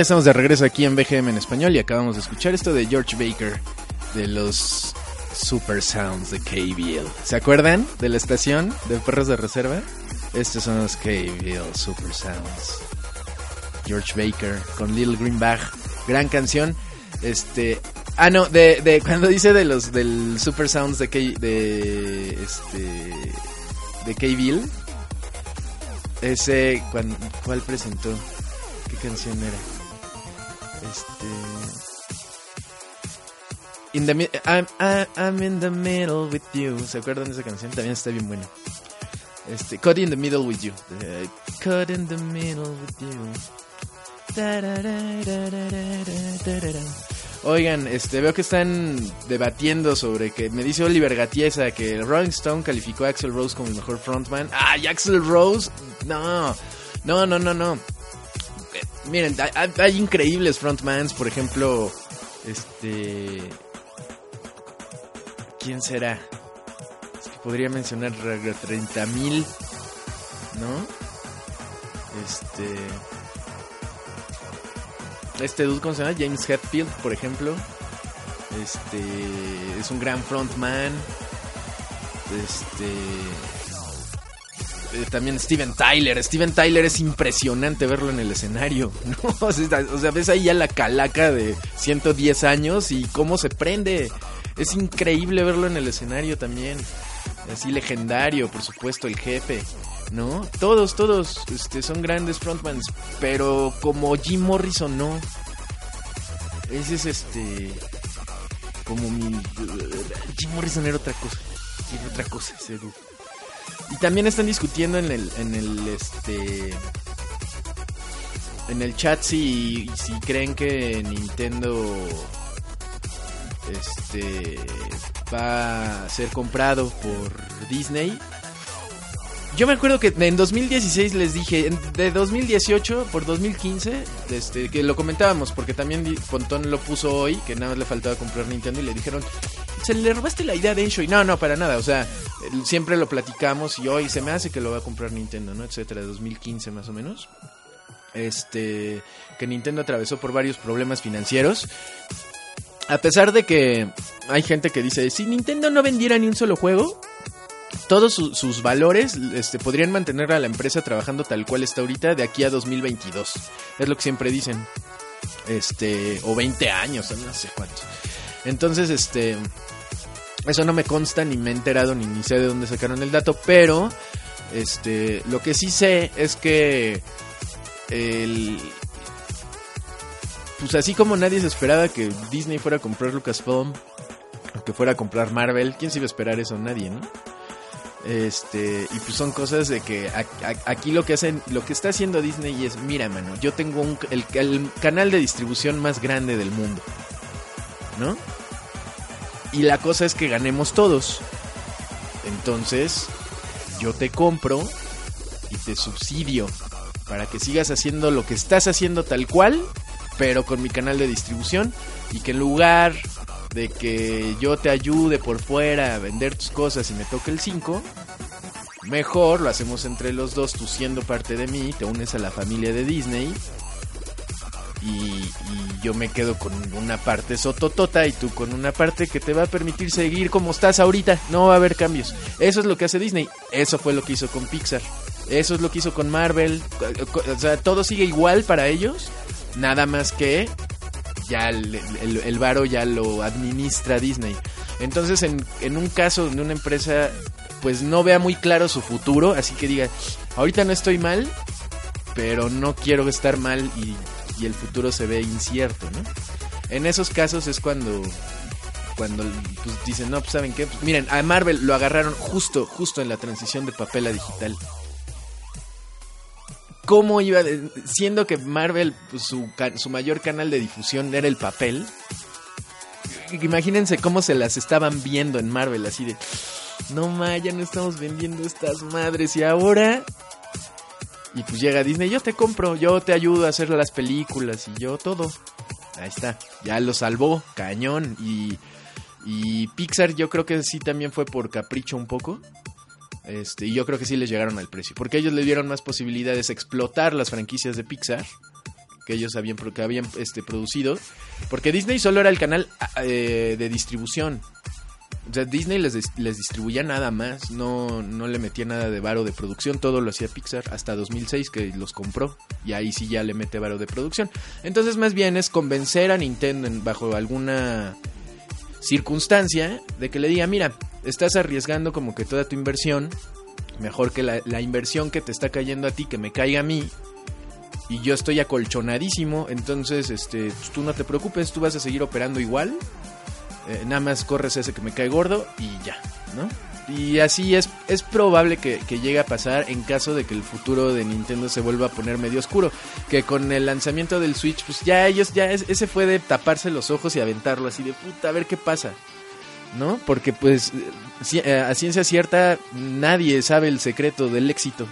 Ya estamos de regreso aquí en BGM en español y acabamos de escuchar esto de George Baker de los Super Sounds de KBL. ¿Se acuerdan de la estación de perros de reserva? Estos son los KBL Super Sounds. George Baker con Little Green Bag, gran canción. Este, ah no, de, de cuando dice de los del Super Sounds de K, de este de KBL. Ese ¿cuál presentó? ¿Qué canción era? Este. In the I'm, I'm, in the middle with you. ¿Se acuerdan de esa canción? También está bien buena. Este, Caught in the middle with you. Uh, caught in the middle with you. Oigan, este, veo que están debatiendo sobre que me dice Oliver Gatiesa que Rolling Stone calificó a Axel Rose como el mejor frontman. ¡Ay, Axel Rose! No, no, no, no, no. Miren, hay, increíbles frontmans, por ejemplo, este, ¿quién será? Es que podría mencionar 30 mil, ¿no? Este. Este dude, ¿cómo se llama? James Hetfield, por ejemplo. Este. Es un gran frontman. Este. Eh, También Steven Tyler. Steven Tyler es impresionante verlo en el escenario. ¿no? O sea, ves ahí ya la calaca de 110 años y cómo se prende. Es increíble verlo en el escenario también. Así legendario, por supuesto, el jefe. ¿No? Todos, todos este, son grandes frontmans. Pero como Jim Morrison no. Ese es este. Como mi. Jim Morrison era otra cosa. Era otra cosa ese dude. Y también están discutiendo en el. En el este. En el chat si, si creen que Nintendo. Este. Va a ser comprado por Disney. Yo me acuerdo que en 2016 les dije, de 2018 por 2015, este, que lo comentábamos, porque también Pontón lo puso hoy, que nada más le faltaba comprar Nintendo y le dijeron, se le robaste la idea de Ensho. Y no, no, para nada, o sea, siempre lo platicamos y hoy se me hace que lo va a comprar Nintendo, ¿no? Etcétera, 2015 más o menos. Este, que Nintendo atravesó por varios problemas financieros. A pesar de que hay gente que dice, si Nintendo no vendiera ni un solo juego, todos su- sus valores este, podrían mantener a la empresa trabajando tal cual está ahorita de aquí a 2022. Es lo que siempre dicen. Este, o 20 años, no sé cuántos. Entonces, este, eso no me consta, ni me he enterado, ni, sé de dónde sacaron el dato, pero, este, lo que sí sé es que el... Pues así como nadie se esperaba que Disney fuera a comprar Lucasfilm, que fuera a comprar Marvel, ¿quién se iba a esperar eso? Nadie, ¿no? Este, y pues son cosas de que aquí lo que hacen, lo que está haciendo Disney es, mira, mano, yo tengo un, el, el canal de distribución más grande del mundo, ¿no? Y la cosa es que ganemos todos. Entonces, yo te compro y te subsidio para que sigas haciendo lo que estás haciendo tal cual, pero con mi canal de distribución y que en lugar de que yo te ayude por fuera a vender tus cosas y me toque el 5, mejor lo hacemos entre los dos, tú siendo parte de mí, te unes a la familia de Disney y, yo me quedo con una parte sototota y tú con una parte que te va a permitir seguir como estás ahorita, no va a haber cambios. Eso es lo que hace Disney, eso fue lo que hizo con Pixar, eso es lo que hizo con Marvel, o sea, todo sigue igual para ellos, nada más que ya el, varo ya lo administra Disney. Entonces, en, en un caso donde una empresa pues no vea muy claro su futuro, así que diga, ahorita no estoy mal, pero no quiero estar mal y, y el futuro se ve incierto, ¿no? En esos casos es cuando cuando pues, dicen, no, pues saben qué, Pues, miren, a Marvel lo agarraron justo, justo en la transición de papel a digital. ¿Cómo iba, de- siendo que Marvel, pues, su, su mayor canal de difusión era el papel? Imagínense cómo se las estaban viendo en Marvel, así de, no ma, ya no estamos vendiendo estas madres y ahora... Y pues llega Disney, yo te compro, yo te ayudo a hacer las películas y yo todo. Ahí está, ya lo salvó, cañón. Y, y Pixar yo creo que sí también fue por capricho un poco. Este, y yo creo que sí les llegaron al precio. Porque ellos le dieron más posibilidades a explotar las franquicias de Pixar que ellos habían, habían este, producido, porque Disney solo era el canal eh, de distribución. O sea, Disney les, les distribuía nada más, no, no le metía nada de varo de producción, todo lo hacía Pixar hasta 2006 que los compró y ahí sí ya le mete varo de producción. Entonces más bien es convencer a Nintendo en- bajo alguna circunstancia de que le diga, mira, estás arriesgando como que toda tu inversión, mejor que la, la inversión que te está cayendo a ti, que me caiga a mí, y yo estoy acolchonadísimo, entonces este, tú no te preocupes, tú vas a seguir operando igual, eh, nada más corres ese que me cae gordo y ya, ¿no? Y así es, es probable que, que llegue a pasar en caso de que el futuro de Nintendo se vuelva a poner medio oscuro. Que con el lanzamiento del Switch, pues ya ellos, ya es- ese fue de taparse los ojos y aventarlo así de puta, a ver qué pasa. ¿No? Porque pues eh, a ciencia cierta nadie sabe el secreto del éxito.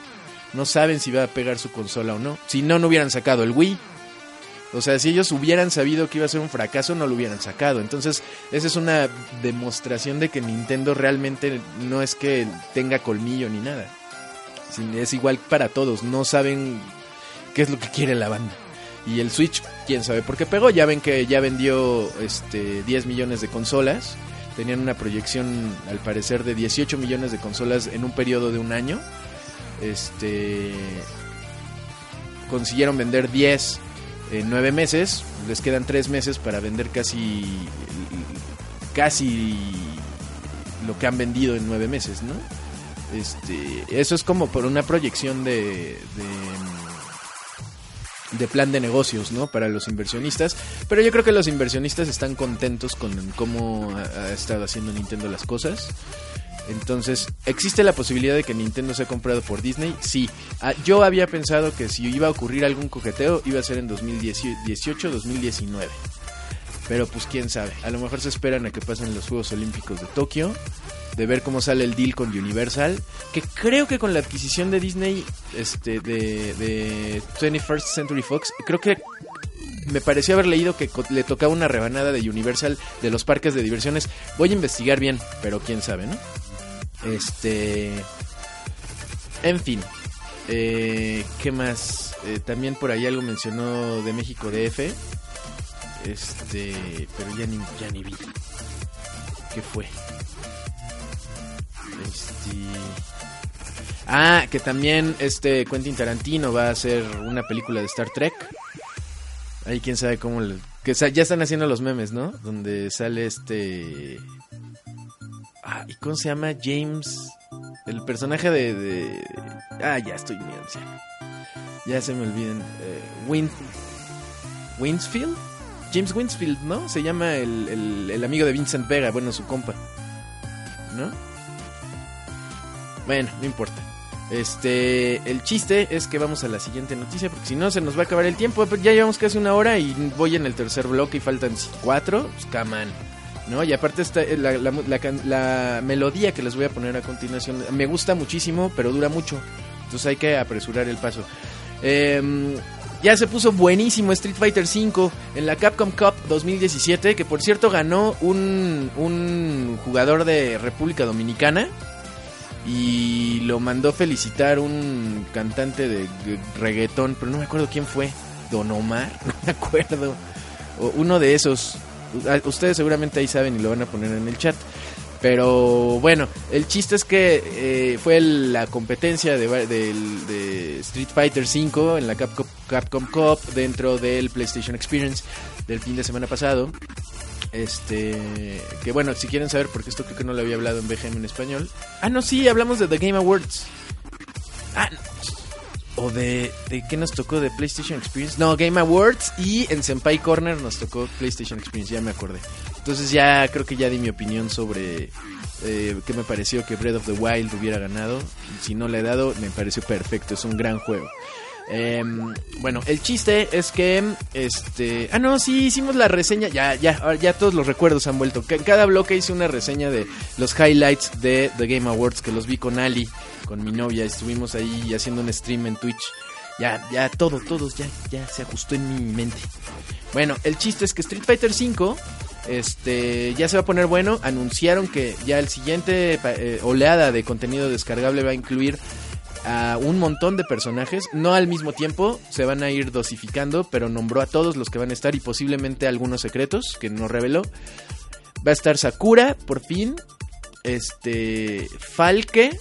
No saben si va a pegar su consola o no. Si no, no hubieran sacado el Wii. O sea, si ellos hubieran sabido que iba a ser un fracaso, no lo hubieran sacado. Entonces, esa es una demostración de que Nintendo realmente no es que tenga colmillo ni nada. Es igual para todos, no saben qué es lo que quiere la banda. Y el Switch, quién sabe por qué pegó. Ya ven que ya vendió este 10 millones de consolas. Tenían una proyección, al parecer, de 18 millones de consolas en un periodo de un año. Este. Consiguieron vender 10 en 9 meses. Les quedan 3 meses para vender casi. Casi lo que han vendido en 9 meses, ¿no? Este, eso es como por una proyección de, de, plan de negocios, ¿no? Para los inversionistas. Pero yo creo que los inversionistas están contentos con cómo ha estado haciendo Nintendo las cosas. Entonces, ¿existe la posibilidad de que Nintendo sea comprado por Disney? Sí. Ah, yo había pensado que si iba a ocurrir algún coqueteo, iba a ser en 2018-2019. Pero pues quién sabe. A lo mejor se esperan a que pasen los Juegos Olímpicos de Tokio. De ver cómo sale el deal con Universal. Que creo que con la adquisición de Disney, este, de, de 21st Century Fox, creo que me pareció haber leído que le tocaba una rebanada de Universal de los parques de diversiones. Voy a investigar bien, pero quién sabe, ¿no? Este. En fin. Eh, ¿Qué más? Eh, también por ahí algo mencionó de México DF. Este. Pero ya ni, ya ni vi. ¿Qué fue? Este. Ah, que también este Quentin Tarantino va a hacer una película de Star Trek. Ahí quién sabe cómo le- que ya están haciendo los memes, ¿no? Donde sale este Ah, ¿y cómo se llama? James el personaje de, Ah, ya estoy muy anciano. Ya se me olviden. Eh, Win Winsfield? James Winsfield, ¿no? Se llama el, el- amigo de Vincent Vega, bueno, su compa. ¿No? Bueno, no importa. Este, el chiste es que vamos a la siguiente noticia, porque si no se nos va a acabar el tiempo. Ya llevamos casi una hora y voy en el tercer bloque y faltan cuatro. Pues, come. ¿No? Y aparte está eh, la, la, la melodía que les voy a poner a continuación. Me gusta muchísimo, pero dura mucho. Entonces hay que apresurar el paso. Em, ya se puso buenísimo Street Fighter V en la Capcom Cup 2017, que por cierto ganó un, un jugador de República Dominicana y lo mandó felicitar un cantante de reggaetón, pero no me acuerdo quién fue, Don Omar, no me acuerdo, o uno de esos. Ustedes seguramente ahí saben y lo van a poner en el chat. Pero bueno, el chiste es que eh, fue la competencia de Street Fighter V en la Capcom, Capcom Cup dentro del PlayStation Experience del fin de semana pasado. Este, que bueno, si quieren saber, porque esto creo que no lo había hablado en BGM en español. Ah, no, sí, hablamos de The Game Awards. Ah, no. O de, de qué nos tocó de PlayStation Experience. No, Game Awards y en Senpai Corner nos tocó PlayStation Experience, ya me acordé. Entonces ya creo que ya di mi opinión sobre eh, qué me pareció que Breath of the Wild hubiera ganado. Si no le he dado, me pareció perfecto, es un gran juego. Em, bueno, el chiste es que este, ah no, sí hicimos la reseña, ya ya ya todos los recuerdos han vuelto. En cada bloque hice una reseña de los highlights de The Game Awards que los vi con Ali, con mi novia, estuvimos ahí haciendo un stream en Twitch. Ya ya todo, todos ya ya se ajustó en mi mente. Bueno, el chiste es que Street Fighter V este ya se va a poner bueno. Anunciaron que ya el siguiente eh, oleada de contenido descargable va a incluir a un montón de personajes, no al mismo tiempo, se van a ir dosificando, pero nombró a todos los que van a estar y posiblemente algunos secretos que no reveló. Va a estar Sakura, por fin, este Falke,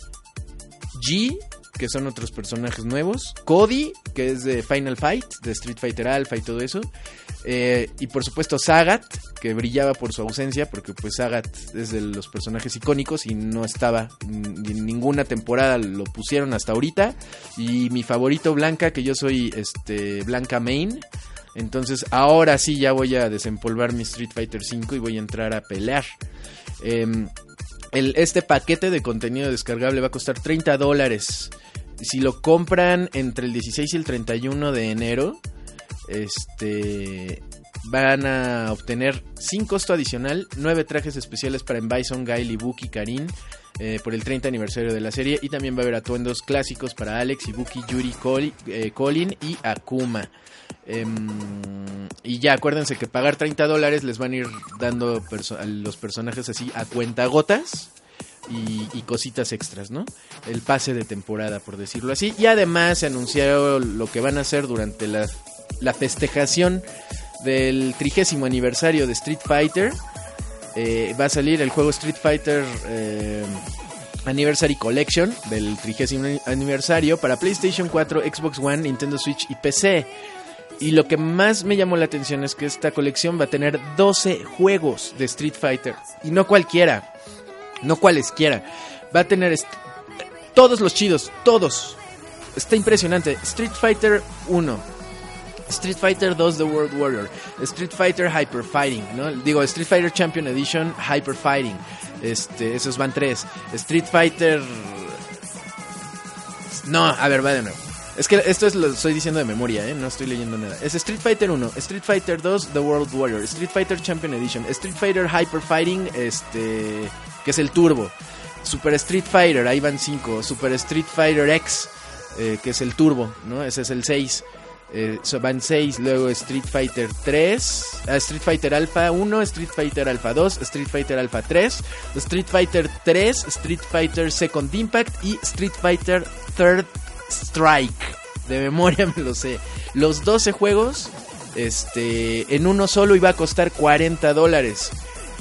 G, que son otros personajes nuevos, Cody, que es de Final Fight, de Street Fighter Alpha y todo eso, eh, y por supuesto Sagat, que brillaba por su ausencia, porque pues Sagat es de los personajes icónicos y no estaba en ninguna temporada, lo pusieron hasta ahorita, y mi favorito Blanca, que yo soy este Blanca Main, entonces ahora sí ya voy a desempolvar mi Street Fighter 5 y voy a entrar a pelear. Em, el, este paquete de contenido descargable va a costar 30 dólares. Si lo compran entre el 16 y el 31 de enero, este van a obtener sin costo adicional nueve trajes especiales para Bison, Gail, Ibuki, Karin eh, por el 30 aniversario de la serie y también va a haber atuendos clásicos para Alex, Ibuki, Yuri, eh, Colin y Akuma. Em, y ya acuérdense que pagar 30 dólares les van a ir dando a los personajes así a cuentagotas y, y cositas extras, ¿no? El pase de temporada, por decirlo así. Y además se anunciaron lo que van a hacer durante la, la festejación del trigésimo aniversario de Street Fighter. Eh, va a salir el juego Street Fighter eh, Anniversary Collection del trigésimo aniversario para PlayStation 4, Xbox One, Nintendo Switch y PC. Y lo que más me llamó la atención es que esta colección va a tener 12 juegos de Street Fighter. Y no cualquiera, no cualesquiera. Va a tener todos los chidos, todos. Está impresionante. Street Fighter 1, Street Fighter 2 The World Warrior, Street Fighter Hyper Fighting, ¿no? Digo, Street Fighter Champion Edition Hyper Fighting. Este, esos van tres. Street Fighter No, a ver, va de nuevo. Es que esto es lo estoy diciendo de memoria, ¿eh? No estoy leyendo nada. Es Street Fighter 1, Street Fighter 2 The World Warrior, Street Fighter Champion Edition, Street Fighter Hyper Fighting, este, que es el turbo. Super Street Fighter, ahí van 5. Super Street Fighter X, eh, que es el turbo, ¿no? Ese es el 6. Eh, so van 6, luego Street Fighter 3, ah, Street Fighter Alpha 1, Street Fighter Alpha 2, Street Fighter Alpha 3, Street Fighter 3, Street Fighter Second Impact y Street Fighter Third Strike. De memoria me lo sé. Los 12 juegos, este, en uno solo iba a costar 40 dólares.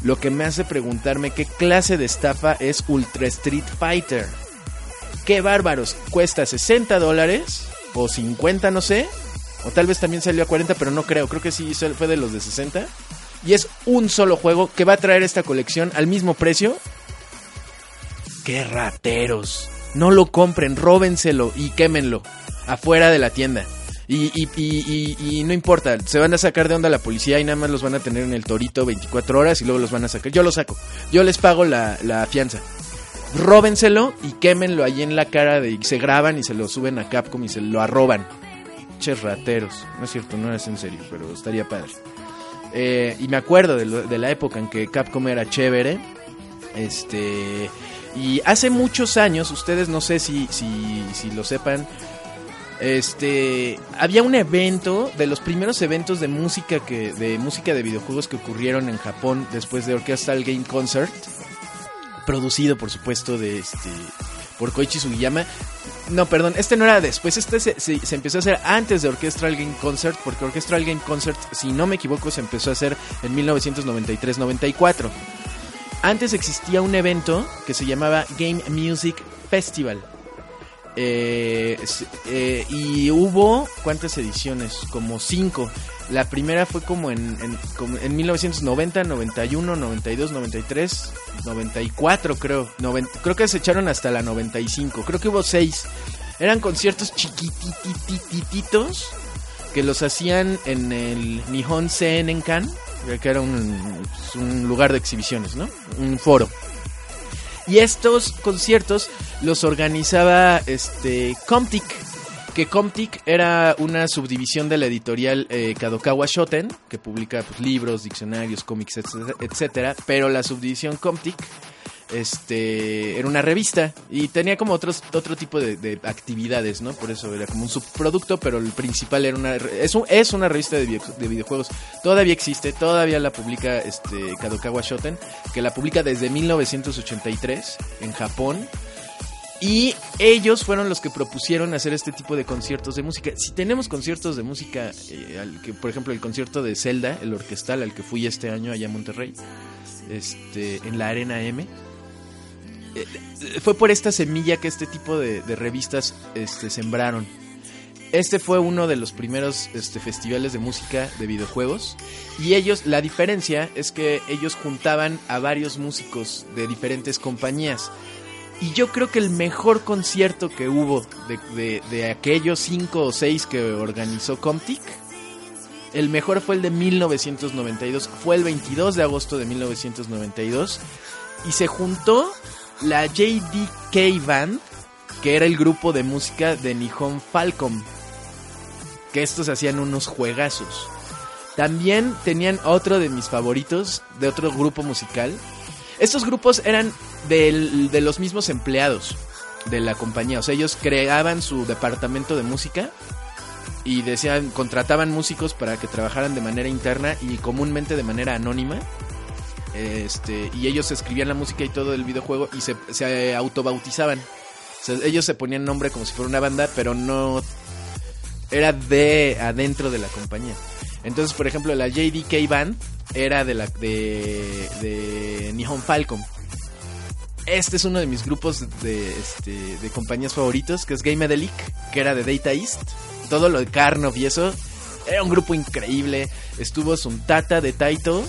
Lo que me hace preguntarme qué clase de estafa es Ultra Street Fighter. Qué bárbaros. Cuesta 60 dólares o 50, no sé. O tal vez también salió a 40, pero no creo. Creo que sí fue de los de 60. Y es un solo juego que va a traer esta colección al mismo precio. ¡Qué rateros! No lo compren, róbenselo y quémenlo afuera de la tienda. Y, y, y, y- no importa, se van a sacar de onda la policía y nada más los van a tener en el torito 24 horas y luego los van a sacar. Yo los saco, yo les pago la, la fianza. Róbenselo y quémenlo ahí en la cara de, y se graban y se lo suben a Capcom y se lo arroban. Ches rateros. No es cierto, no es en serio, pero estaría padre. Eh, y me acuerdo de, lo- de la época en que Capcom era chévere. Este. Y hace muchos años, ustedes no sé si, si, si lo sepan. Este. Había un evento, de los primeros eventos de música que. de música de videojuegos que ocurrieron en Japón después de Orchestral Game Concert. Producido, por supuesto, de este. por Koichi Sugiyama. No, perdón, este no era después, este se, se- se empezó a hacer antes de Orchestral Game Concert, porque Orchestral Game Concert, si no me equivoco, se empezó a hacer en 1993-94. Antes existía un evento que se llamaba Game Music Festival. Eh, eh, y hubo, ¿cuántas ediciones? Como cinco. La primera fue como en, en, en 1990, 91, 92, 93, 94 creo. Noven- creo que se echaron hasta la 95. Creo que hubo seis. Eran conciertos chiquitititos que los hacían en el Nihon Senenkan, que era un, un lugar de exhibiciones, ¿no? Un foro. Y estos conciertos los organizaba este Comtic, que Comtic era una subdivisión de la editorial eh, Kadokawa Shoten, que publica pues, libros, diccionarios, cómics, etcétera, etcétera, pero la subdivisión Comtic este era una revista y tenía como otros otro tipo de, de actividades, ¿no? Por eso era como un subproducto, pero el principal era una es, es una revista de, de videojuegos. Todavía existe, todavía la publica este Kadokawa Shoten, que la publica desde 1983 en Japón. Y ellos fueron los que propusieron hacer este tipo de conciertos de música. Si tenemos conciertos de música, eh, que, por ejemplo el concierto de Zelda, el orquestal al que fui este año allá en Monterrey, este, en la Arena M, fue por esta semilla que este tipo de, revistas este, sembraron. Este fue uno de los primeros este, festivales de música de videojuegos. Y ellos, la diferencia es que ellos juntaban a varios músicos de diferentes compañías. Y yo creo que el mejor concierto que hubo de, de- de aquellos cinco o seis que organizó Comtic, el mejor fue el de 1992. Fue el 22 de agosto de 1992. Y se juntó la JDK Band, que era el grupo de música de Nihon Falcom. Que estos hacían unos juegazos. También tenían otro de mis favoritos, de otro grupo musical. Estos grupos eran del- de los mismos empleados de la compañía. O sea, ellos creaban su departamento de música y decían, contrataban músicos para que trabajaran de manera interna y comúnmente de manera anónima. Este, y ellos escribían la música y todo del videojuego y se, se autobautizaban. Ellos se ponían nombre como si fuera una banda, pero no era de adentro de la compañía. Entonces, por ejemplo, la JDK Band era de la de, de Nihon Falcom. Este es uno de mis grupos de, este, de compañías favoritos, que es Gamedelic, que era de Data East. Todo lo de Karnov y eso. Era un grupo increíble. Estuvo Suntata de Taito.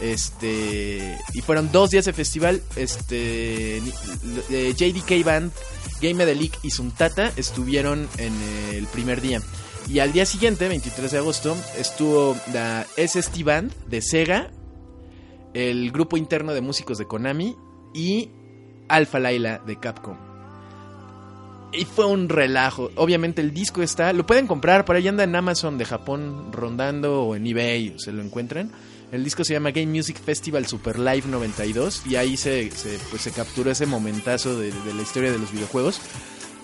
Este. Y fueron dos días de festival. Este. JDK Band, Gamedelic y Suntata estuvieron en el primer día. Y al día siguiente, 23 de agosto, estuvo la SST Band de Sega, el grupo interno de músicos de Konami y Alpha Laila de Capcom. Y fue un relajo. Obviamente el disco está, lo pueden comprar, por ahí anda en Amazon de Japón rondando o en eBay, se lo encuentran. El disco se llama Game Music Festival Super Live 92 y ahí se, se, pues, se capturó ese momentazo de, la historia de los videojuegos.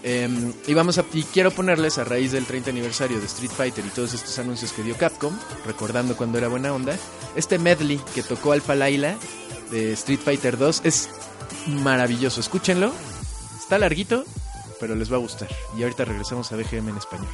Eh, y vamos a y quiero ponerles a raíz del 30 aniversario de Street Fighter y todos estos anuncios que dio Capcom, recordando cuando era buena onda, este medley que tocó Alpha Laila de Street Fighter 2 es maravilloso. Escúchenlo. Está larguito, pero les va a gustar. Y ahorita regresamos a BGM en español.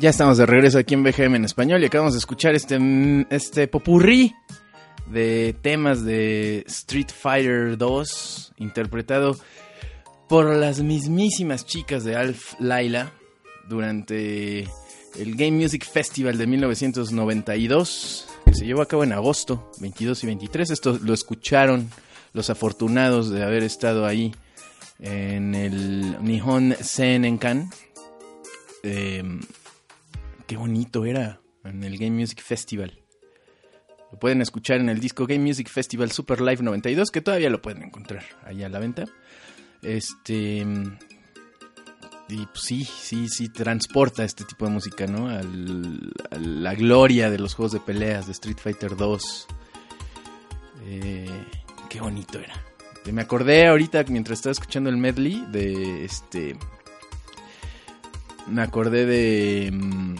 Ya estamos de regreso aquí en BGM en español y acabamos de escuchar este, mm, este popurrí de temas de Street Fighter 2 interpretado por las mismísimas chicas de Alf Laila durante el Game Music Festival de 1992 que se llevó a cabo en agosto 22 y 23. Esto lo escucharon los afortunados de haber estado ahí en el Nihon Senenkan. Eh, qué bonito era en el Game Music Festival. Lo pueden escuchar en el disco Game Music Festival Super Live 92, que todavía lo pueden encontrar allá a la venta. Este. Y pues sí, sí, sí, transporta este tipo de música, ¿no? A la gloria de los juegos de peleas de Street Fighter 2. Eh, qué bonito era. Me acordé ahorita mientras estaba escuchando el medley de este. Me acordé de.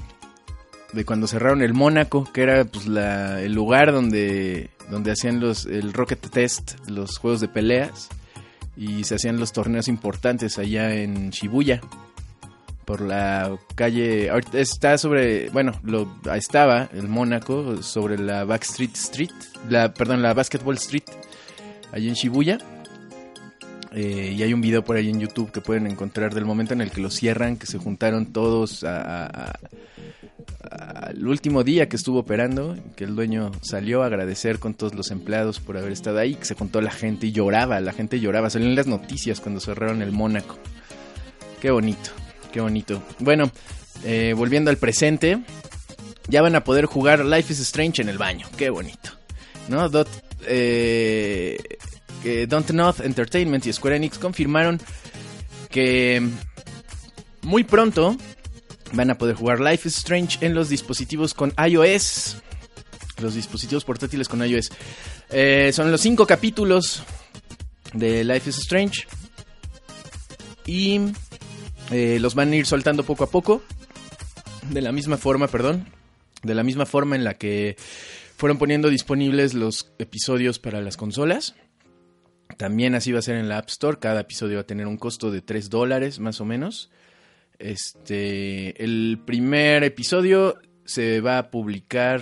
De cuando cerraron el Mónaco, que era pues la, el lugar donde, donde hacían los, el Rocket Test, los juegos de peleas. Y se hacían los torneos importantes allá en Shibuya. Por la calle. ahorita Está sobre. Bueno, lo, estaba el Mónaco sobre la Backstreet Street. La, perdón, la Basketball Street. Allí en Shibuya. Eh, y hay un video por ahí en YouTube que pueden encontrar del momento en el que lo cierran, que se juntaron todos a- al último día que estuvo operando, que el dueño salió a agradecer con todos los empleados por haber estado ahí, que se juntó la gente y lloraba, la gente lloraba, salieron las noticias cuando cerraron el Mónaco. Qué bonito, qué bonito. Bueno, eh, volviendo al presente, ya van a poder jugar Life is Strange en el baño, qué bonito. ¿No? Dot, eh, Entertainment y Square Enix confirmaron que muy pronto van a poder jugar Life is Strange en los dispositivos con iOS. Los dispositivos portátiles con iOS. Eh, son los cinco capítulos de Life is Strange. Y eh, los van a ir soltando poco a poco. De la misma forma, perdón. De la misma forma en la que fueron poniendo disponibles los episodios para las consolas. También así va a ser en la App Store. Cada episodio va a tener un costo de 3 dólares más o menos. Este, el primer episodio se va a publicar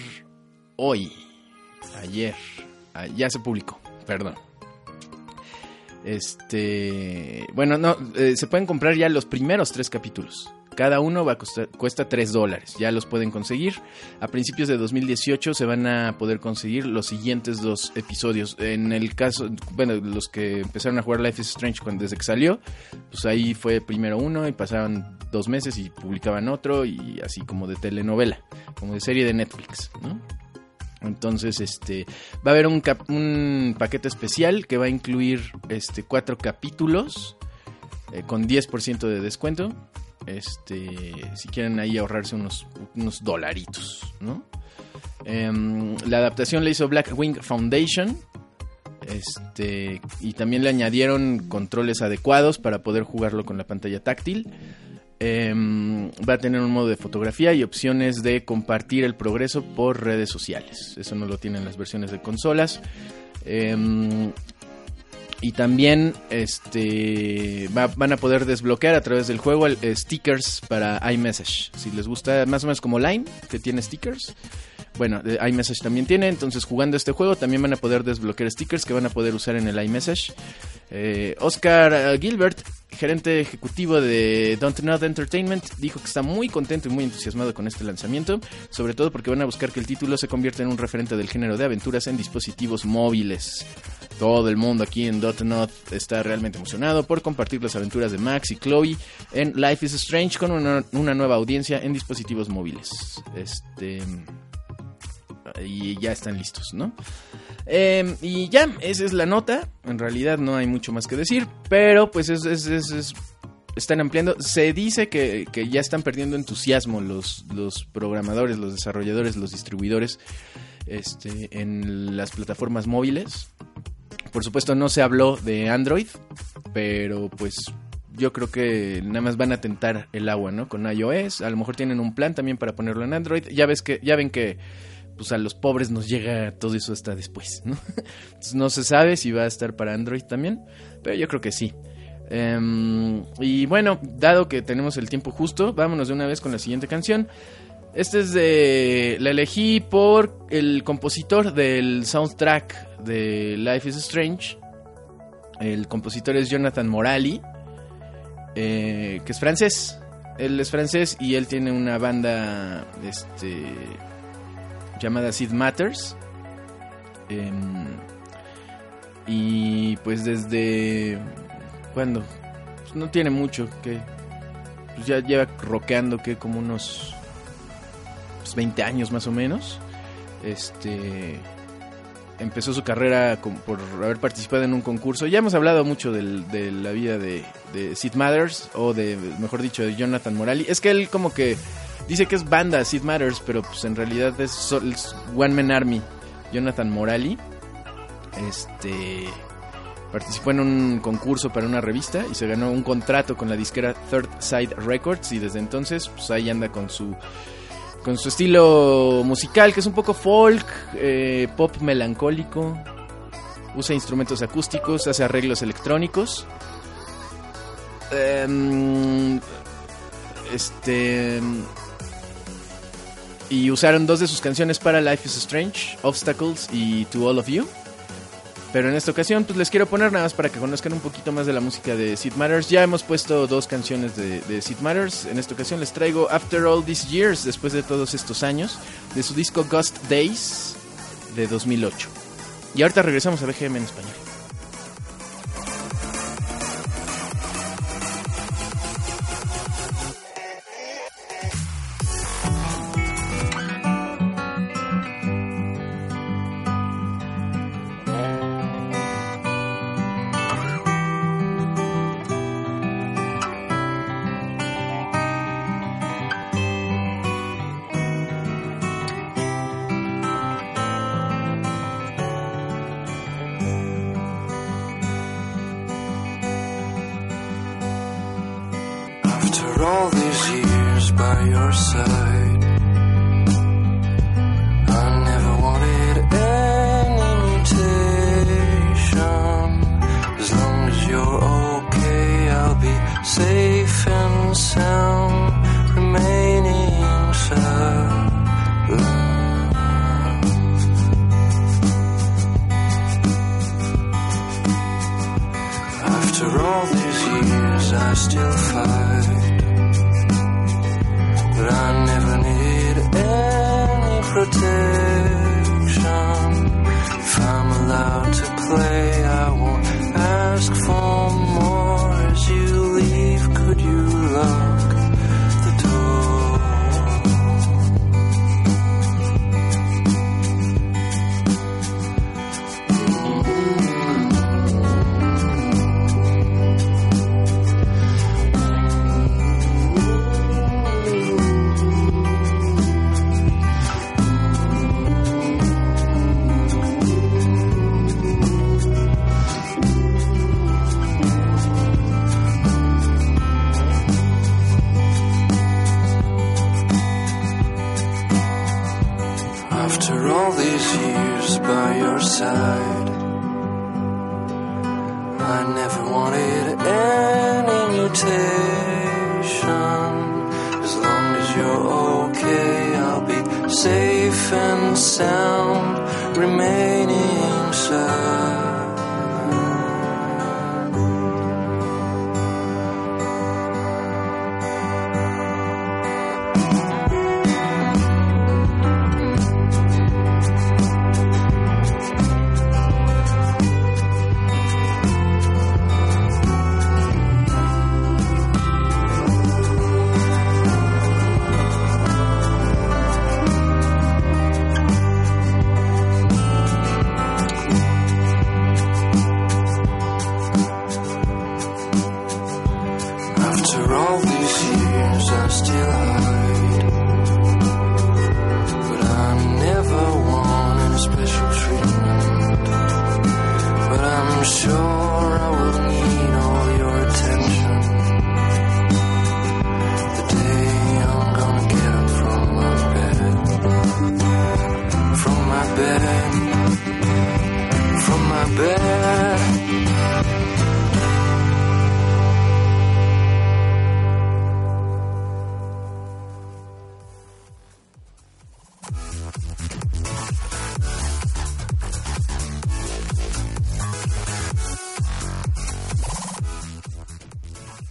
hoy, ayer, Ah, ya se publicó, perdón. Este, bueno, no, eh, se pueden comprar ya los primeros tres capítulos. Cada uno va a costar, cuesta 3 dólares. Ya los pueden conseguir. A principios de 2018 se van a poder conseguir los siguientes dos episodios. En el caso, bueno, los que empezaron a jugar Life is Strange cuando, desde que salió, pues ahí fue primero uno y pasaban dos meses y publicaban otro y así como de telenovela, como de serie de Netflix. Entonces, este, va a haber un paquete especial que va a incluir este, cuatro capítulos eh, con 10% de descuento. Este, si quieren ahí ahorrarse unos, unos dolaritos, ¿no? Em, la adaptación la hizo Blackwing Foundation. Este, y también le añadieron controles adecuados para poder jugarlo con la pantalla táctil. Em, va a tener un modo de fotografía y opciones de compartir el progreso por redes sociales. Eso no lo tienen las versiones de consolas. Em, y también este va- van a poder desbloquear a través del juego eh, stickers para iMessage. Si les gusta más o menos como Line, que tiene stickers. Bueno, iMessage también tiene, entonces jugando este juego también van a poder desbloquear stickers que van a poder usar en el iMessage. Eh, Oscar eh, Gilbert, gerente ejecutivo de Don't Not Entertainment, dijo que está muy contento y muy entusiasmado con este lanzamiento, sobre todo porque van a buscar que el título se convierta en un referente del género de aventuras en dispositivos móviles. Todo el mundo aquí en Dot está realmente emocionado por compartir las aventuras de Max y Chloe en Life is Strange con una, una nueva audiencia en dispositivos móviles. Este y ya están listos, ¿no? Eh, y ya, esa es la nota. En realidad no hay mucho más que decir, pero pues es, es- es- es- están ampliando. Se dice que, que ya están perdiendo entusiasmo los, los programadores, los desarrolladores, los distribuidores este, en las plataformas móviles. Por supuesto no se habló de Android, pero pues yo creo que nada más van a tentar el agua, ¿no? Con iOS, a lo mejor tienen un plan también para ponerlo en Android. Ya ves que ya ven que pues a los pobres nos llega todo eso hasta después, ¿no? Se sabe si va a estar para Android también, pero yo creo que sí. Em, y bueno, dado que tenemos el tiempo justo, vámonos de una vez con la siguiente canción. Este es de. La elegí por el compositor del soundtrack de Life is Strange. El compositor es Jonathan Morali, eh, que es francés. Él es francés y él tiene una banda este, llamada Sid Matters. Em, y pues desde... ¿Cuándo? Pues no tiene mucho, que pues ya lleva rockeando que como unos pues, 20 años más o menos. Este empezó su carrera con- por haber participado en un concurso. Ya hemos hablado mucho del- de la vida de, de Sid Matters, o de, mejor dicho, de Jonathan Morali. Es que él como que dice que es banda Sid Matters, pero pues en realidad es, One Man Army. Jonathan Morali. Este participó en un concurso para una revista y se ganó un contrato con la disquera Third Side Records y desde entonces pues ahí anda con su con su estilo musical que es un poco folk, eh, pop melancólico, usa instrumentos acústicos, hace arreglos electrónicos. Em, este y usaron dos de sus canciones para Life is Strange, Obstacles y To All of You. Pero en esta ocasión, pues les quiero poner nada más para que conozcan un poquito más de la música de Sid Matters. Ya hemos puesto dos canciones de, de Sid Matters. En esta ocasión les traigo After All These Years, después de todos estos años, de su disco Ghost Days de 2008. Y ahorita regresamos a BGM en español. remaining sad.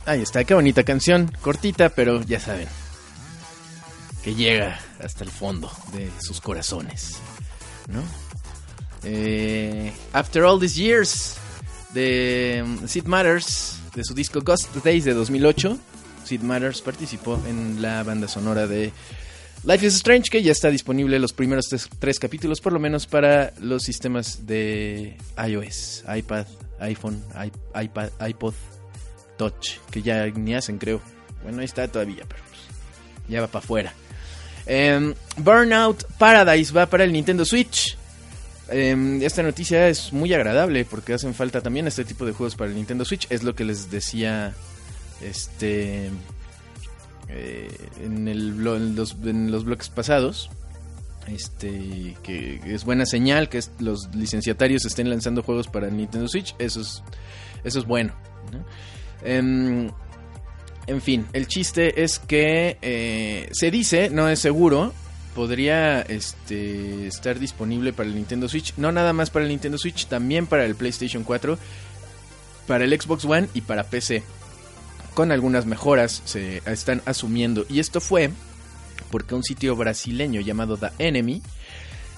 Ahí está, qué bonita canción, cortita, pero ya saben, que llega hasta el fondo de sus corazones, ¿no? Eh, After All These Years, de um, Sid Matters, de su disco Ghost Days de 2008. Sid Matters participó en la banda sonora de Life is Strange, que ya está disponible los primeros tres, capítulos, por lo menos para los sistemas de iOS, iPad, iPhone, iPod Touch, que ya ni hacen, creo. Bueno, ahí está todavía, pero pues, ya va para afuera. Em, Burnout Paradise va para el Nintendo Switch. Em, esta noticia es muy agradable porque hacen falta también este tipo de juegos para el Nintendo Switch. Es lo que les decía este eh, en, los, en bloques pasados. Este, que es buena señal que los licenciatarios estén lanzando juegos para el Nintendo Switch. Eso es, eso es bueno. ¿no? Em, en fin, el chiste es que eh, se dice, no es seguro, podría este, estar disponible para el Nintendo Switch. No nada más para el Nintendo Switch, también para el PlayStation 4, para el Xbox One y para PC. Con algunas mejoras se están asumiendo. Y esto fue porque un sitio brasileño llamado The Enemy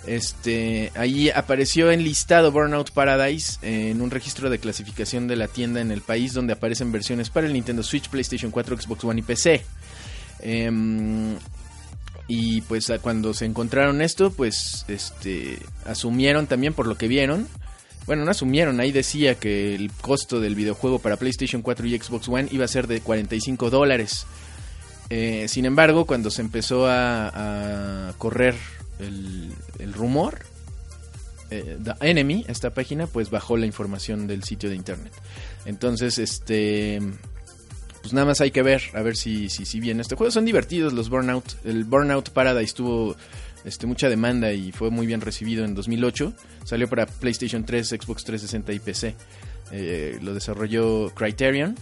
este, ahí apareció enlistado Burnout Paradise en un registro de clasificación de la tienda en el país donde aparecen versiones para el Nintendo Switch, PlayStation 4, Xbox One y PC. Em, y pues cuando se encontraron esto, pues este asumieron también por lo que vieron. Bueno, no asumieron, ahí decía que el costo del videojuego para PlayStation 4 y Xbox One iba a ser de 45 dólares. Eh, sin embargo, cuando se empezó a correr el, el rumor, eh, The Enemy, esta página, pues bajó la información del sitio de internet. Entonces, este, pues nada más hay que ver, a ver si, si, si viene este juego. Son divertidos los Burnout. El Burnout Paradise tuvo este, mucha demanda y fue muy bien recibido en 2008. Salió para PlayStation 3, Xbox 360 y PC. Eh, lo desarrolló Criterion.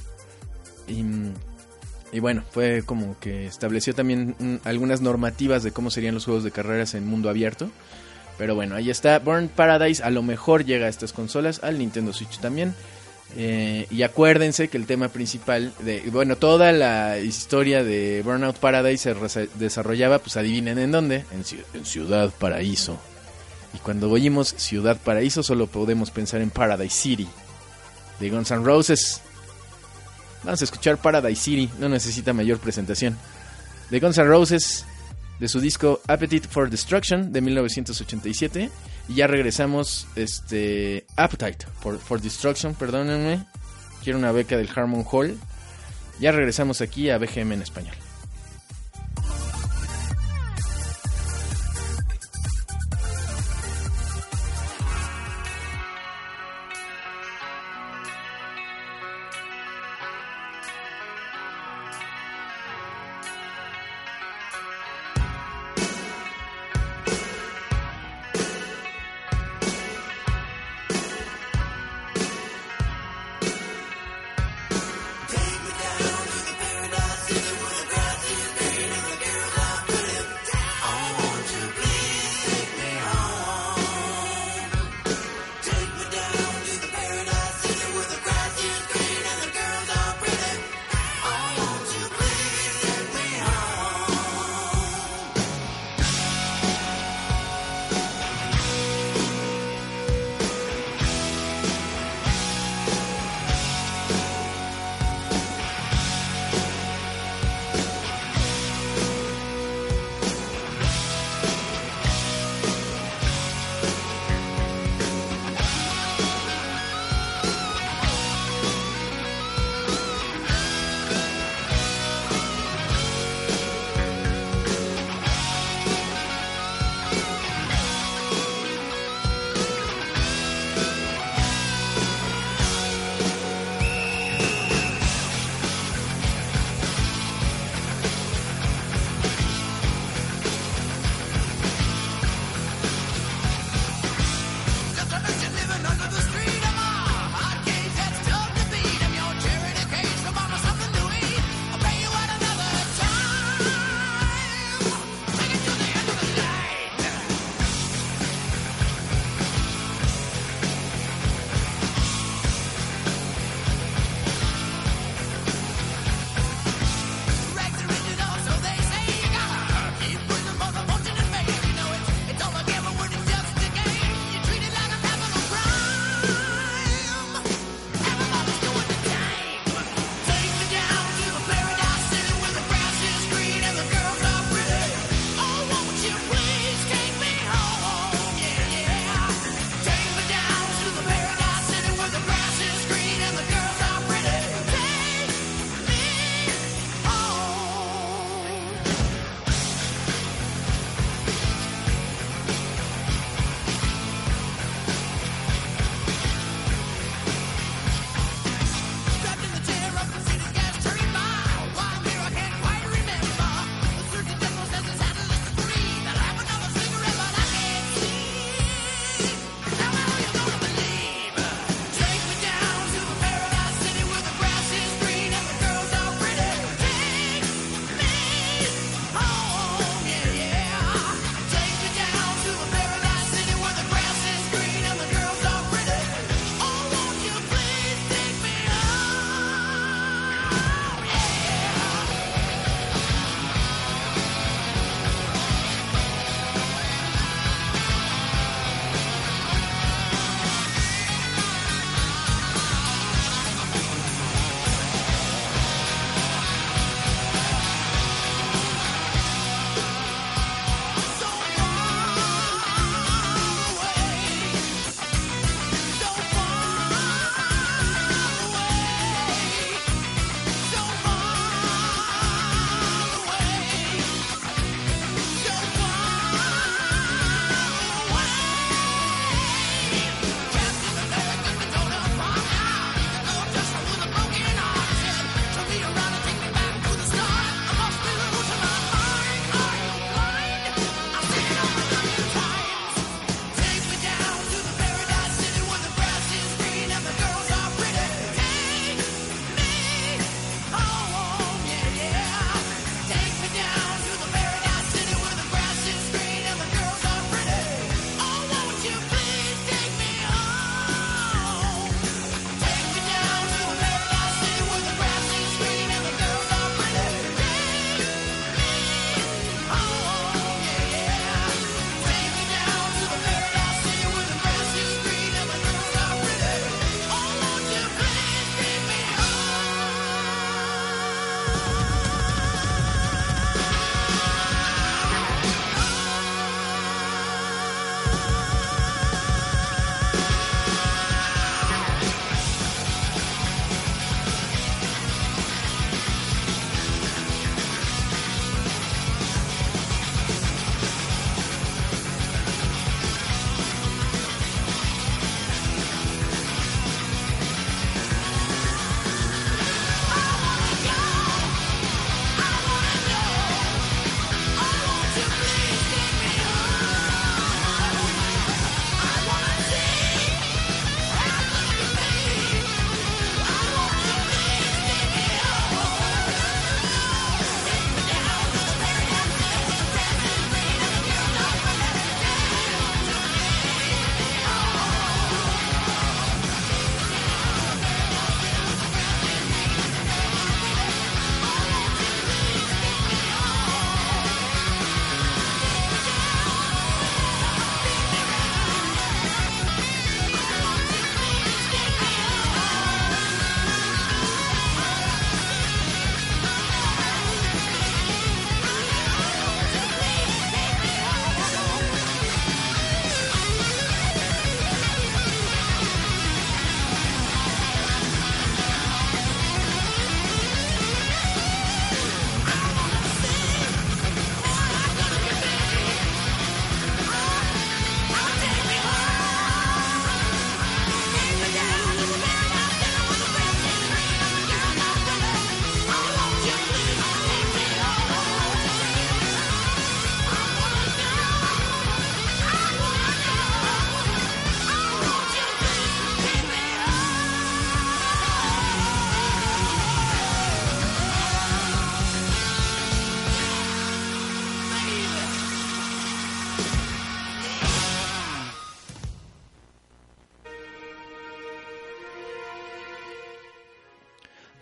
Y, y bueno, fue como que estableció también mm, algunas normativas de cómo serían los juegos de carreras en mundo abierto. Pero bueno, ahí está. Burn Paradise a lo mejor llega a estas consolas, al Nintendo Switch también. Eh, y acuérdense que el tema principal de, bueno, toda la historia de Burnout Paradise se desarrollaba, pues adivinen en dónde, en, en Ciudad Paraíso. Y cuando oímos Ciudad Paraíso solo podemos pensar en Paradise City de Guns N' Roses. Vamos a escuchar Paradise City, no necesita mayor presentación. De Guns N' Roses, de su disco Appetite for Destruction de 1987. Y ya regresamos, este, Appetite for, for Destruction, perdónenme. Quiero una beca del Harmon Hall. Ya regresamos aquí a BGM en español.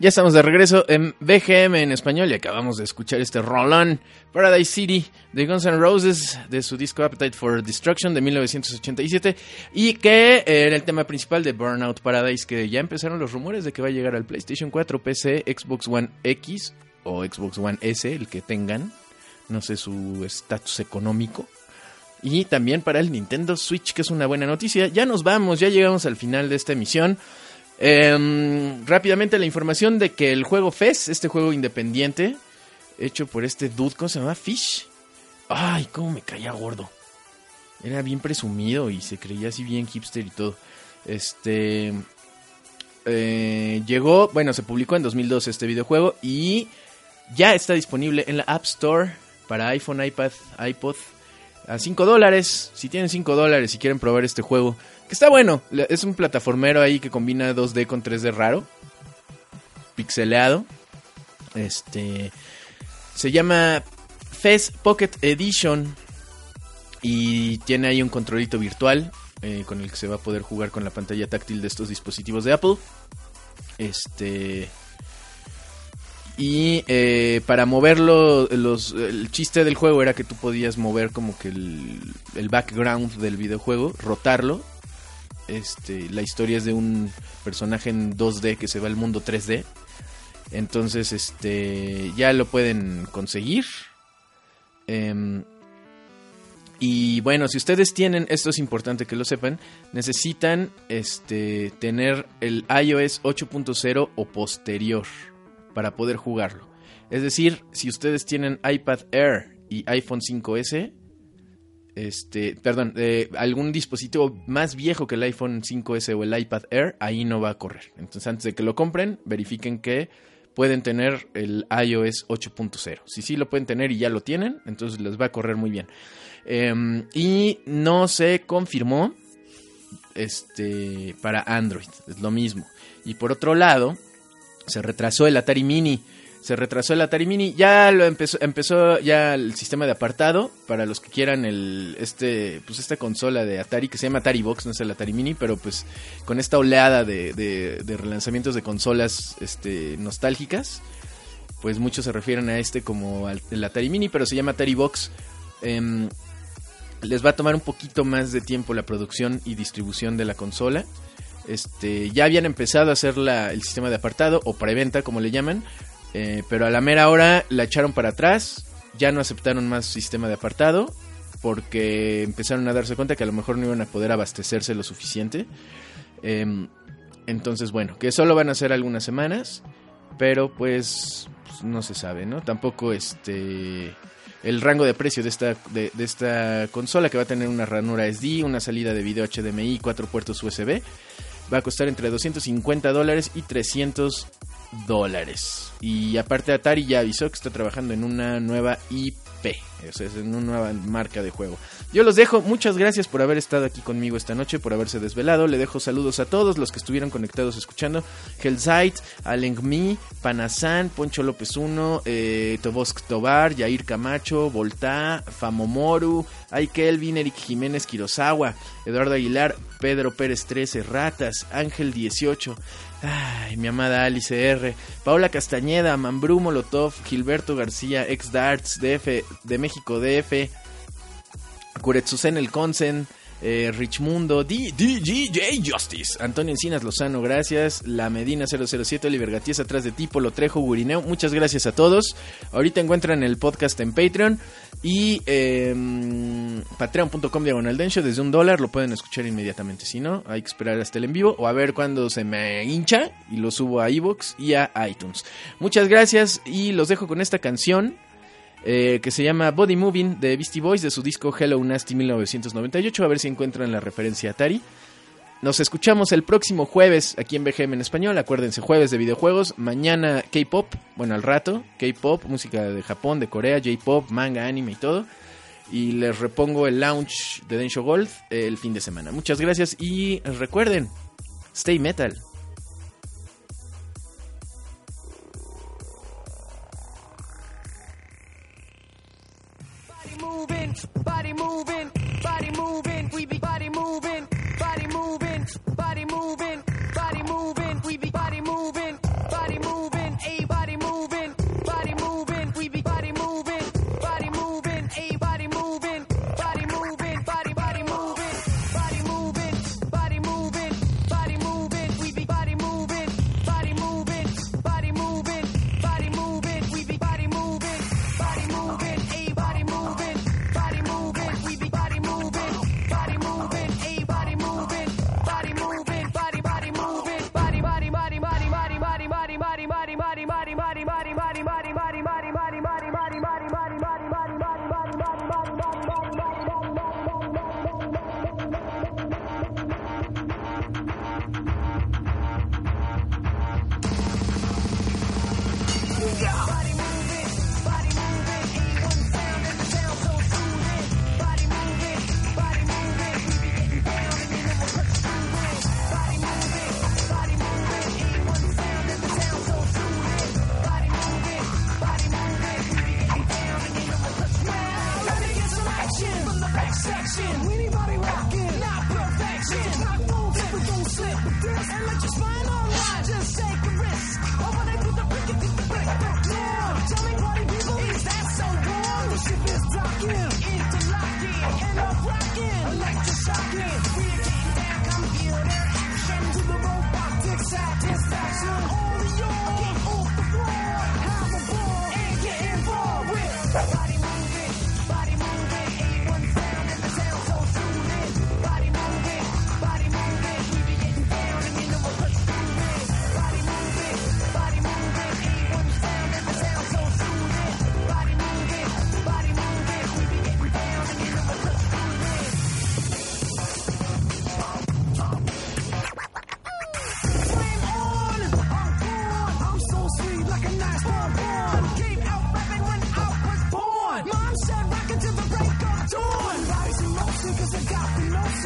Ya estamos de regreso en BGM en español y acabamos de escuchar este rolón Paradise City de Guns N' Roses de su disco Appetite for Destruction de 1987 y que era el tema principal de Burnout Paradise que ya empezaron los rumores de que va a llegar al PlayStation 4, PC, Xbox One X o Xbox One S, el que tengan, no sé su estatus económico. Y también para el Nintendo Switch, que es una buena noticia. Ya nos vamos, ya llegamos al final de esta emisión. Em, rápidamente la información de que el juego Fez, este juego independiente, hecho por este dude, ¿cómo se llama? Fish. Ay, cómo me caía gordo. Era bien presumido y se creía así bien hipster y todo. Este... eh, llegó, bueno, se publicó en 2012 este videojuego y ya está disponible en la App Store para iPhone, iPad, iPod a 5 dólares. Si tienen 5 dólares y quieren probar este juego, que está bueno. Es un plataformero ahí que combina 2D con 3D raro. Pixeleado. Este. Se llama Fez Pocket Edition. Y tiene ahí un controlito virtual. eh, con el que se va a poder jugar con la pantalla táctil de estos dispositivos de Apple. Este. Y eh, para moverlo, los, el chiste del juego era que tú podías mover como que el, el background del videojuego, rotarlo. Este, la historia es de un personaje en 2D que se va al mundo 3D. Entonces, este, ya lo pueden conseguir. Em, y bueno, si ustedes tienen, esto es importante que lo sepan, necesitan este, tener el iOS 8.0 o posterior para poder jugarlo. Es decir, si ustedes tienen iPad Air y iPhone 5S, este, perdón, algún dispositivo más viejo que el iPhone 5S o el iPad Air, ahí no va a correr. Entonces, antes de que lo compren, verifiquen que pueden tener el iOS 8.0. Si sí lo pueden tener y ya lo tienen, entonces les va a correr muy bien. Em, y no se confirmó este, para Android, es lo mismo. Y por otro lado, se retrasó el Atari Mini. Se retrasó el Atari Mini. Ya lo empezó, empezó ya el sistema de apartado para los que quieran el este pues esta consola de Atari que se llama Atari Box, no es el Atari Mini, pero pues con esta oleada de, de- de relanzamientos de consolas este nostálgicas, pues muchos se refieren a este como al- el Atari Mini, pero se llama Atari Box. Em, les va a tomar un poquito más de tiempo la producción y distribución de la consola. Este, ya habían empezado a hacer la- el sistema de apartado o preventa, como le llaman, eh, pero a la mera hora la echaron para atrás, ya no aceptaron más sistema de apartado porque empezaron a darse cuenta que a lo mejor no iban a poder abastecerse lo suficiente. Em, entonces, bueno, que solo van a ser algunas semanas, pero pues, pues, no se sabe, ¿no? Tampoco este el rango de precio de esta, de, esta consola que va a tener una ranura SD, una salida de video HDMI, cuatro puertos USB, va a costar entre 250 dólares y 300 dólares. Y aparte Atari ya avisó que está trabajando en una nueva IP, sea, es en una nueva marca de juego. Yo los dejo, muchas gracias por haber estado aquí conmigo esta noche, por haberse desvelado. Le dejo saludos a todos los que estuvieron conectados escuchando. Hellzait, Alengmi, Panazán, Poncho López 1, eh, Tobosk Tobar, Yair Camacho, Volta, Famomoru, Ay Kelvin, Eric Jiménez Quirozawa, Eduardo Aguilar, Pedro Pérez 13, Ratas, Ángel 18, Ay, mi amada Alice R, Paula Castañeda, Mambrú Molotov, Gilberto García, ex Darts, DF, de México DF, Kuretsusen el Consen, eh, Richmundo, DJ Justice, Antonio Encinas Lozano, gracias, La Medina 007, Oliver Gatíes atrás de ti, Polo Trejo, Gurineo, muchas gracias a todos. Ahorita encuentran el podcast en Patreon y eh, patreon.com desde un dólar lo pueden escuchar inmediatamente. Si no, hay que esperar hasta el en vivo o a ver cuando se me hincha y lo subo a iVoox y a iTunes. Muchas gracias y los dejo con esta canción eh, que se llama Body Moving de Beastie Boys de su disco Hello Nasty 1998. A ver si encuentran la referencia Atari. Nos escuchamos el próximo jueves aquí en BGM en español. Acuérdense, jueves de videojuegos. Mañana K-pop, bueno, al rato. K-pop, música de Japón, de Corea, J-pop, manga, anime y todo. Y les repongo el launch de Densho Gold el fin de semana. Muchas gracias y recuerden, stay metal. Body moving, body moving, we be body moving, body moving, body moving, body moving, we be body.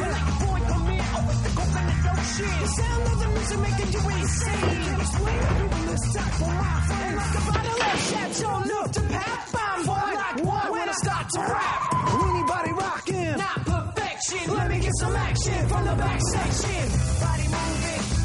Till I point for me, I was the coke and the dope shit. The sound of the music making you insane. I can't explain to you in this time for my friend. Like a bottle of Chateau Neuf to Pat Bomb. Fall like one when I start to rap. Anybody rockin'? Not perfection. Let me get some action from the back section. Body moving.